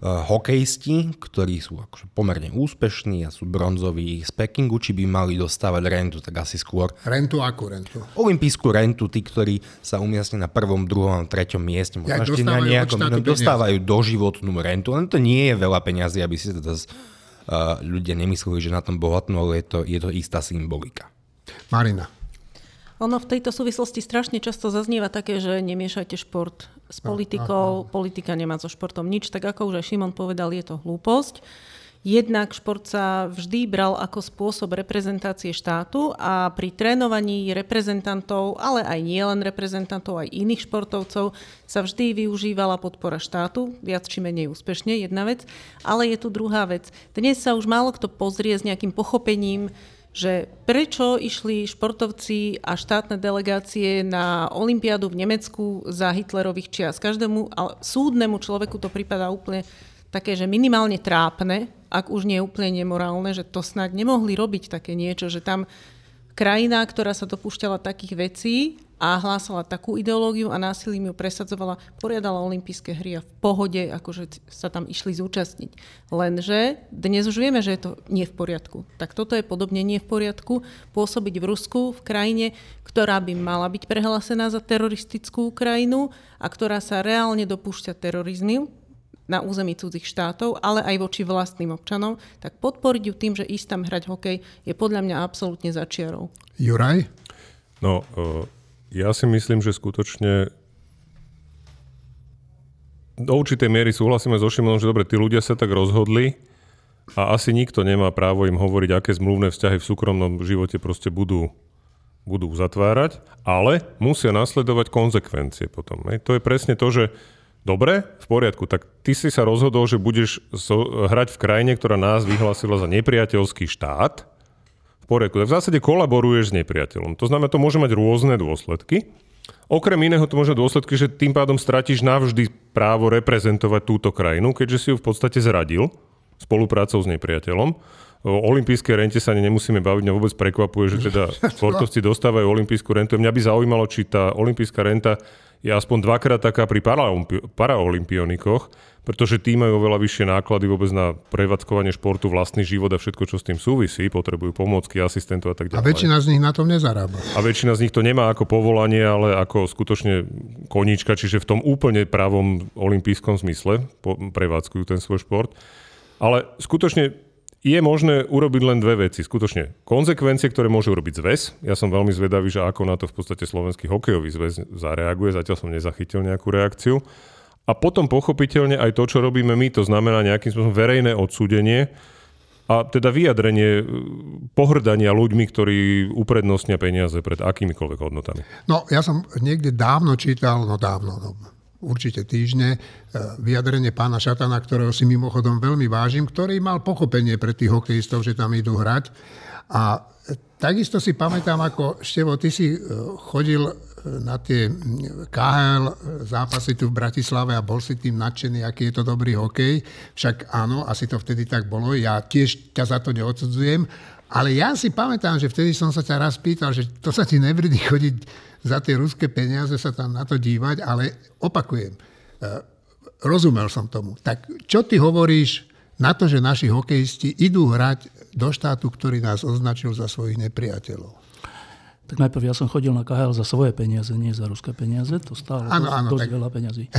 hokejisti, ktorí sú akože pomerne úspešní a sú bronzoví z Pekingu, či by mali dostávať rentu, tak asi skôr. Rentu akú rentu? Olympijskú rentu, tí, ktorí sa umiestnia na prvom, druhom treťom mieste. Ja, Možno ešte na nejakom, no, dostávajú doživotnú rentu, len to nie je veľa peňazí, aby si teda uh, ľudia nemysleli, že na tom bohatnú, ale je to, je to istá symbolika. Marina. Ono v tejto súvislosti strašne často zaznieva také, že nemiešajte šport s politikou, politika nemá so športom nič, tak ako už aj Šimon povedal, je to hlúposť. Jednak šport sa vždy bral ako spôsob reprezentácie štátu a pri trénovaní reprezentantov, ale aj nielen reprezentantov, aj iných športovcov sa vždy využívala podpora štátu, viac či menej úspešne, jedna vec. Ale je tu druhá vec. Dnes sa už málo kto pozrie s nejakým pochopením, že prečo išli športovci a štátne delegácie na Olympiádu v Nemecku za Hitlerových čias. Každému súdnemu človeku to prípada úplne také, že minimálne trápne, ak už nie úplne nemorálne, že to snad nemohli robiť také niečo, že tam krajina, ktorá sa dopúšťala takých vecí, a hlásala takú ideológiu a násilím ju presadzovala, poriadala olympijské hry a v pohode akože sa tam išli zúčastniť. Lenže dnes už vieme, že je to nie v poriadku. Tak toto je podobne nie v poriadku pôsobiť v Rusku, v krajine, ktorá by mala byť prehlásená za teroristickú krajinu a ktorá sa reálne dopúšťa terorizmu na území cudzích štátov, ale aj voči vlastným občanom, tak podporiť ju tým, že ísť tam hrať hokej, je podľa mňa absolútne začiarou. Juraj? No, uh ja si myslím, že skutočne do určitej miery súhlasíme so Šimonom, že dobre, tí ľudia sa tak rozhodli a asi nikto nemá právo im hovoriť, aké zmluvné vzťahy v súkromnom živote proste budú, budú zatvárať, ale musia nasledovať konsekvencie potom. To je presne to, že dobre, v poriadku, tak ty si sa rozhodol, že budeš so, hrať v krajine, ktorá nás vyhlásila za nepriateľský štát, v poriadku. Tak v zásade kolaboruješ s nepriateľom. To znamená, to môže mať rôzne dôsledky. Okrem iného to môže dôsledky, že tým pádom stratíš navždy právo reprezentovať túto krajinu, keďže si ju v podstate zradil spoluprácou s nepriateľom. O olympijskej rente sa nemusíme baviť, mňa vôbec prekvapuje, že teda športovci dostávajú olympijskú rentu. Mňa by zaujímalo, či tá olympijská renta je aspoň dvakrát taká pri paraolimpionikoch, pretože tí majú oveľa vyššie náklady vôbec na prevádzkovanie športu, vlastný život a všetko, čo s tým súvisí. Potrebujú pomôcky, asistentov a tak ďalej. A väčšina z nich na tom nezarába. A väčšina z nich to nemá ako povolanie, ale ako skutočne koníčka, čiže v tom úplne pravom olympijskom zmysle prevádzkujú ten svoj šport. Ale skutočne je možné urobiť len dve veci. Skutočne konsekvencie, ktoré môže urobiť zväz. Ja som veľmi zvedavý, že ako na to v podstate slovenský hokejový zväz zareaguje. Zatiaľ som nezachytil nejakú reakciu. A potom pochopiteľne aj to, čo robíme my, to znamená nejakým spôsobom verejné odsúdenie a teda vyjadrenie e, pohrdania ľuďmi, ktorí uprednostnia peniaze pred akýmikoľvek hodnotami. No, ja som niekde dávno čítal, no dávno, no, určite týždne, e, vyjadrenie pána Šatana, ktorého si mimochodom veľmi vážim, ktorý mal pochopenie pre tých hokejistov, že tam idú hrať. A takisto si pamätám, ako Števo, ty si e, chodil na tie KHL zápasy tu v Bratislave a bol si tým nadšený, aký je to dobrý hokej. Však áno, asi to vtedy tak bolo. Ja tiež ťa za to neodsudzujem. Ale ja si pamätám, že vtedy som sa ťa raz pýtal, že to sa ti nevrdí chodiť za tie ruské peniaze sa tam na to dívať, ale opakujem, e, rozumel som tomu. Tak čo ty hovoríš na to, že naši hokejisti idú hrať do štátu, ktorý nás označil za svojich nepriateľov? Tak najprv ja som chodil na KHL za svoje peniaze, nie za ruské peniaze. To stálo ano, dosť, ano, dosť tak... veľa peňazí.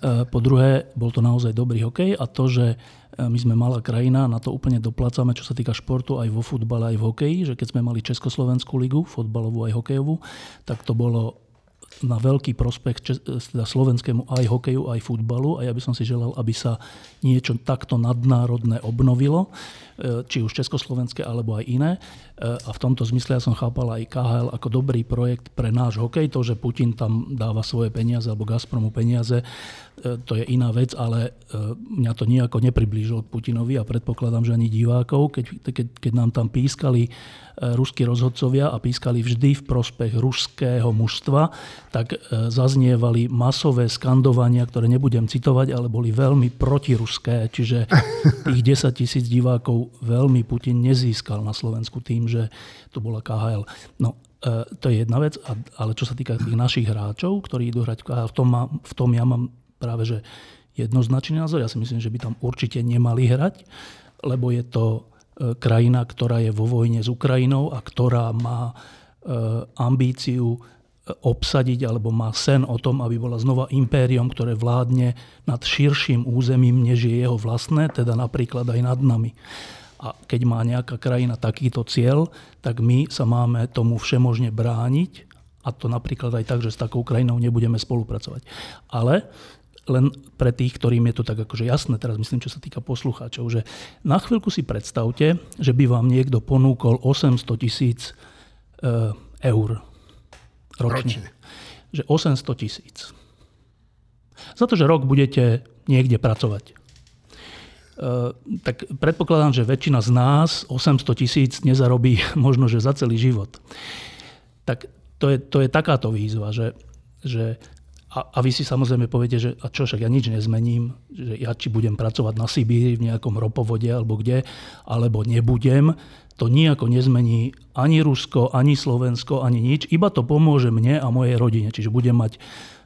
E, po druhé, bol to naozaj dobrý hokej a to, že my sme malá krajina, na to úplne doplácame, čo sa týka športu, aj vo futbale, aj v hokeji, že keď sme mali Československú ligu, fotbalovú aj hokejovú, tak to bolo na veľký prospech teda slovenskému aj hokeju, aj futbalu a ja by som si želal, aby sa niečo takto nadnárodné obnovilo, e, či už československé alebo aj iné. E, a v tomto zmysle ja som chápal aj KHL ako dobrý projekt pre náš hokej. To, že Putin tam dáva svoje peniaze alebo Gazpromu peniaze, e, to je iná vec, ale mňa to nejako nepriblížilo k Putinovi a predpokladám, že ani divákov, keď, keď, keď nám tam pískali ruskí rozhodcovia a pískali vždy v prospech ruského mužstva, tak zaznievali masové skandovania, ktoré nebudem citovať, ale boli veľmi protiruské. Čiže tých 10 tisíc divákov veľmi Putin nezískal na Slovensku tým, že to bola KHL. No, e, to je jedna vec, ale čo sa týka tých našich hráčov, ktorí idú hrať v KHL, v tom, má, v tom ja mám práve že jednoznačný názor. Ja si myslím, že by tam určite nemali hrať, lebo je to e, krajina, ktorá je vo vojne s Ukrajinou a ktorá má e, ambíciu obsadiť alebo má sen o tom, aby bola znova impérium, ktoré vládne nad širším územím, než je jeho vlastné, teda napríklad aj nad nami. A keď má nejaká krajina takýto cieľ, tak my sa máme tomu všemožne brániť a to napríklad aj tak, že s takou krajinou nebudeme spolupracovať. Ale len pre tých, ktorým je to tak akože jasné, teraz myslím, čo sa týka poslucháčov, že na chvíľku si predstavte, že by vám niekto ponúkol 800 tisíc e, eur ročne. ročne. Že 800 tisíc. Za to, že rok budete niekde pracovať. Eh, tak predpokladám, že väčšina z nás 800 tisíc nezarobí možno, že za celý život. Tak to je, to je takáto výzva, že, že a, a vy si samozrejme poviete, že a čo však ja nič nezmením, že ja či budem pracovať na Sibíri v nejakom ropovode alebo kde, alebo nebudem, to nejako nezmení ani Rusko, ani Slovensko, ani nič, iba to pomôže mne a mojej rodine. Čiže budem mať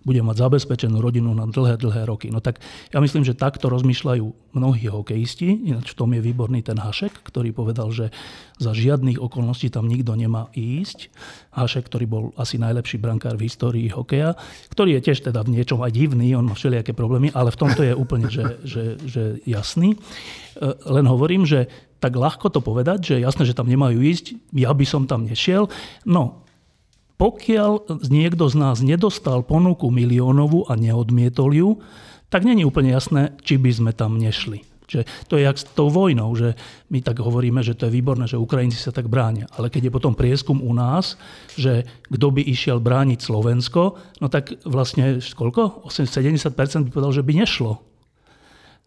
bude mať zabezpečenú rodinu na dlhé, dlhé roky. No tak ja myslím, že takto rozmýšľajú mnohí hokejisti, ináč v tom je výborný ten Hašek, ktorý povedal, že za žiadnych okolností tam nikto nemá ísť. Hašek, ktorý bol asi najlepší brankár v histórii hokeja, ktorý je tiež teda v niečom aj divný, on má všelijaké problémy, ale v tomto je úplne že, že, že jasný. E, len hovorím, že tak ľahko to povedať, že jasné, že tam nemajú ísť, ja by som tam nešiel. No, pokiaľ niekto z nás nedostal ponuku miliónovú a neodmietol ju, tak není úplne jasné, či by sme tam nešli. Čiže to je jak s tou vojnou, že my tak hovoríme, že to je výborné, že Ukrajinci sa tak bránia. Ale keď je potom prieskum u nás, že kto by išiel brániť Slovensko, no tak vlastne koľko? 70% by povedal, že by nešlo.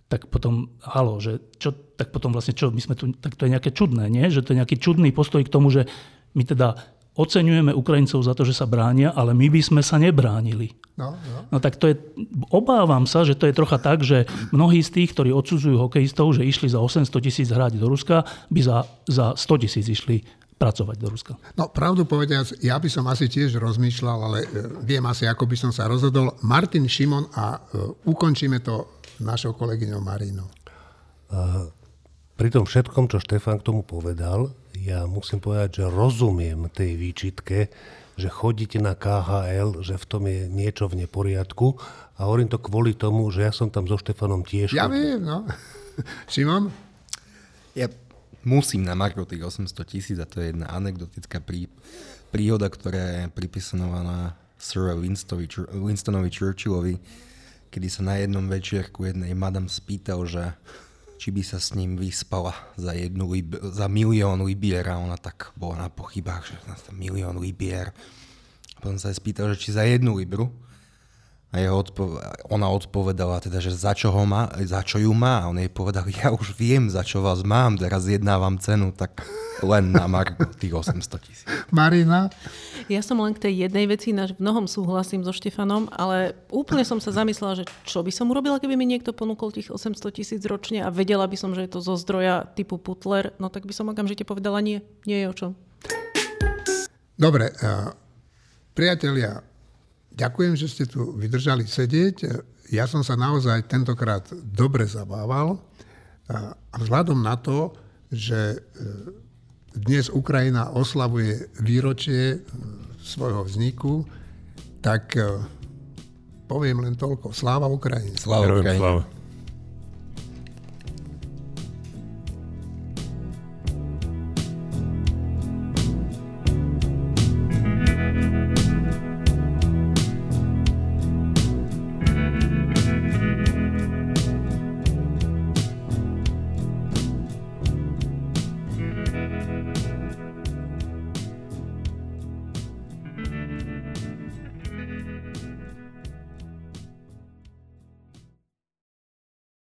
Tak potom, halo, že čo, tak potom vlastne čo, my sme tu, tak to je nejaké čudné, nie? Že to je nejaký čudný postoj k tomu, že my teda oceňujeme Ukrajincov za to, že sa bránia, ale my by sme sa nebránili. No, no. no tak to je, obávam sa, že to je trocha tak, že mnohí z tých, ktorí odsudzujú hokejistov, že išli za 800 tisíc hrať do Ruska, by za, za 100 tisíc išli pracovať do Ruska. No pravdu povediac, ja by som asi tiež rozmýšľal, ale e, viem asi, ako by som sa rozhodol. Martin Šimon a uh, ukončíme to našou kolegyňou Marínou. Uh, pri tom všetkom, čo Štefan k tomu povedal, ja musím povedať, že rozumiem tej výčitke, že chodíte na KHL, že v tom je niečo v neporiadku a hovorím to kvôli tomu, že ja som tam so Štefanom tiež. Ja viem, no. Šimon? Ja musím na Marko tých 800 tisíc a to je jedna anekdotická prí, príhoda, ktorá je pripisovaná Sir Winstonovi, Winstonovi Churchillovi, kedy sa na jednom večierku jednej madam spýtal, že či by sa s ním vyspala za, jednu, za milión libier a ona tak bola na pochybách, že milión libier. A potom sa aj spýtal, že či za jednu libru a jeho odpo- ona odpovedala teda, že za čo, ho má, za čo ju má. A on jej povedal, ja už viem, za čo vás mám, teraz jednávam cenu, tak len na Marko tých 800 tisíc. Marina? Ja som len k tej jednej veci, naš v mnohom súhlasím so Štefanom, ale úplne som sa zamyslela, že čo by som urobila, keby mi niekto ponúkol tých 800 tisíc ročne a vedela by som, že je to zo zdroja typu Putler, no tak by som okamžite povedala nie, nie je o čom. Dobre, uh, priatelia, Ďakujem, že ste tu vydržali sedieť. Ja som sa naozaj tentokrát dobre zabával. A vzhľadom na to, že e, dnes Ukrajina oslavuje výročie e, svojho vzniku, tak e, poviem len toľko. Sláva Ukrajine. Sláva Ukrajine. Sláva.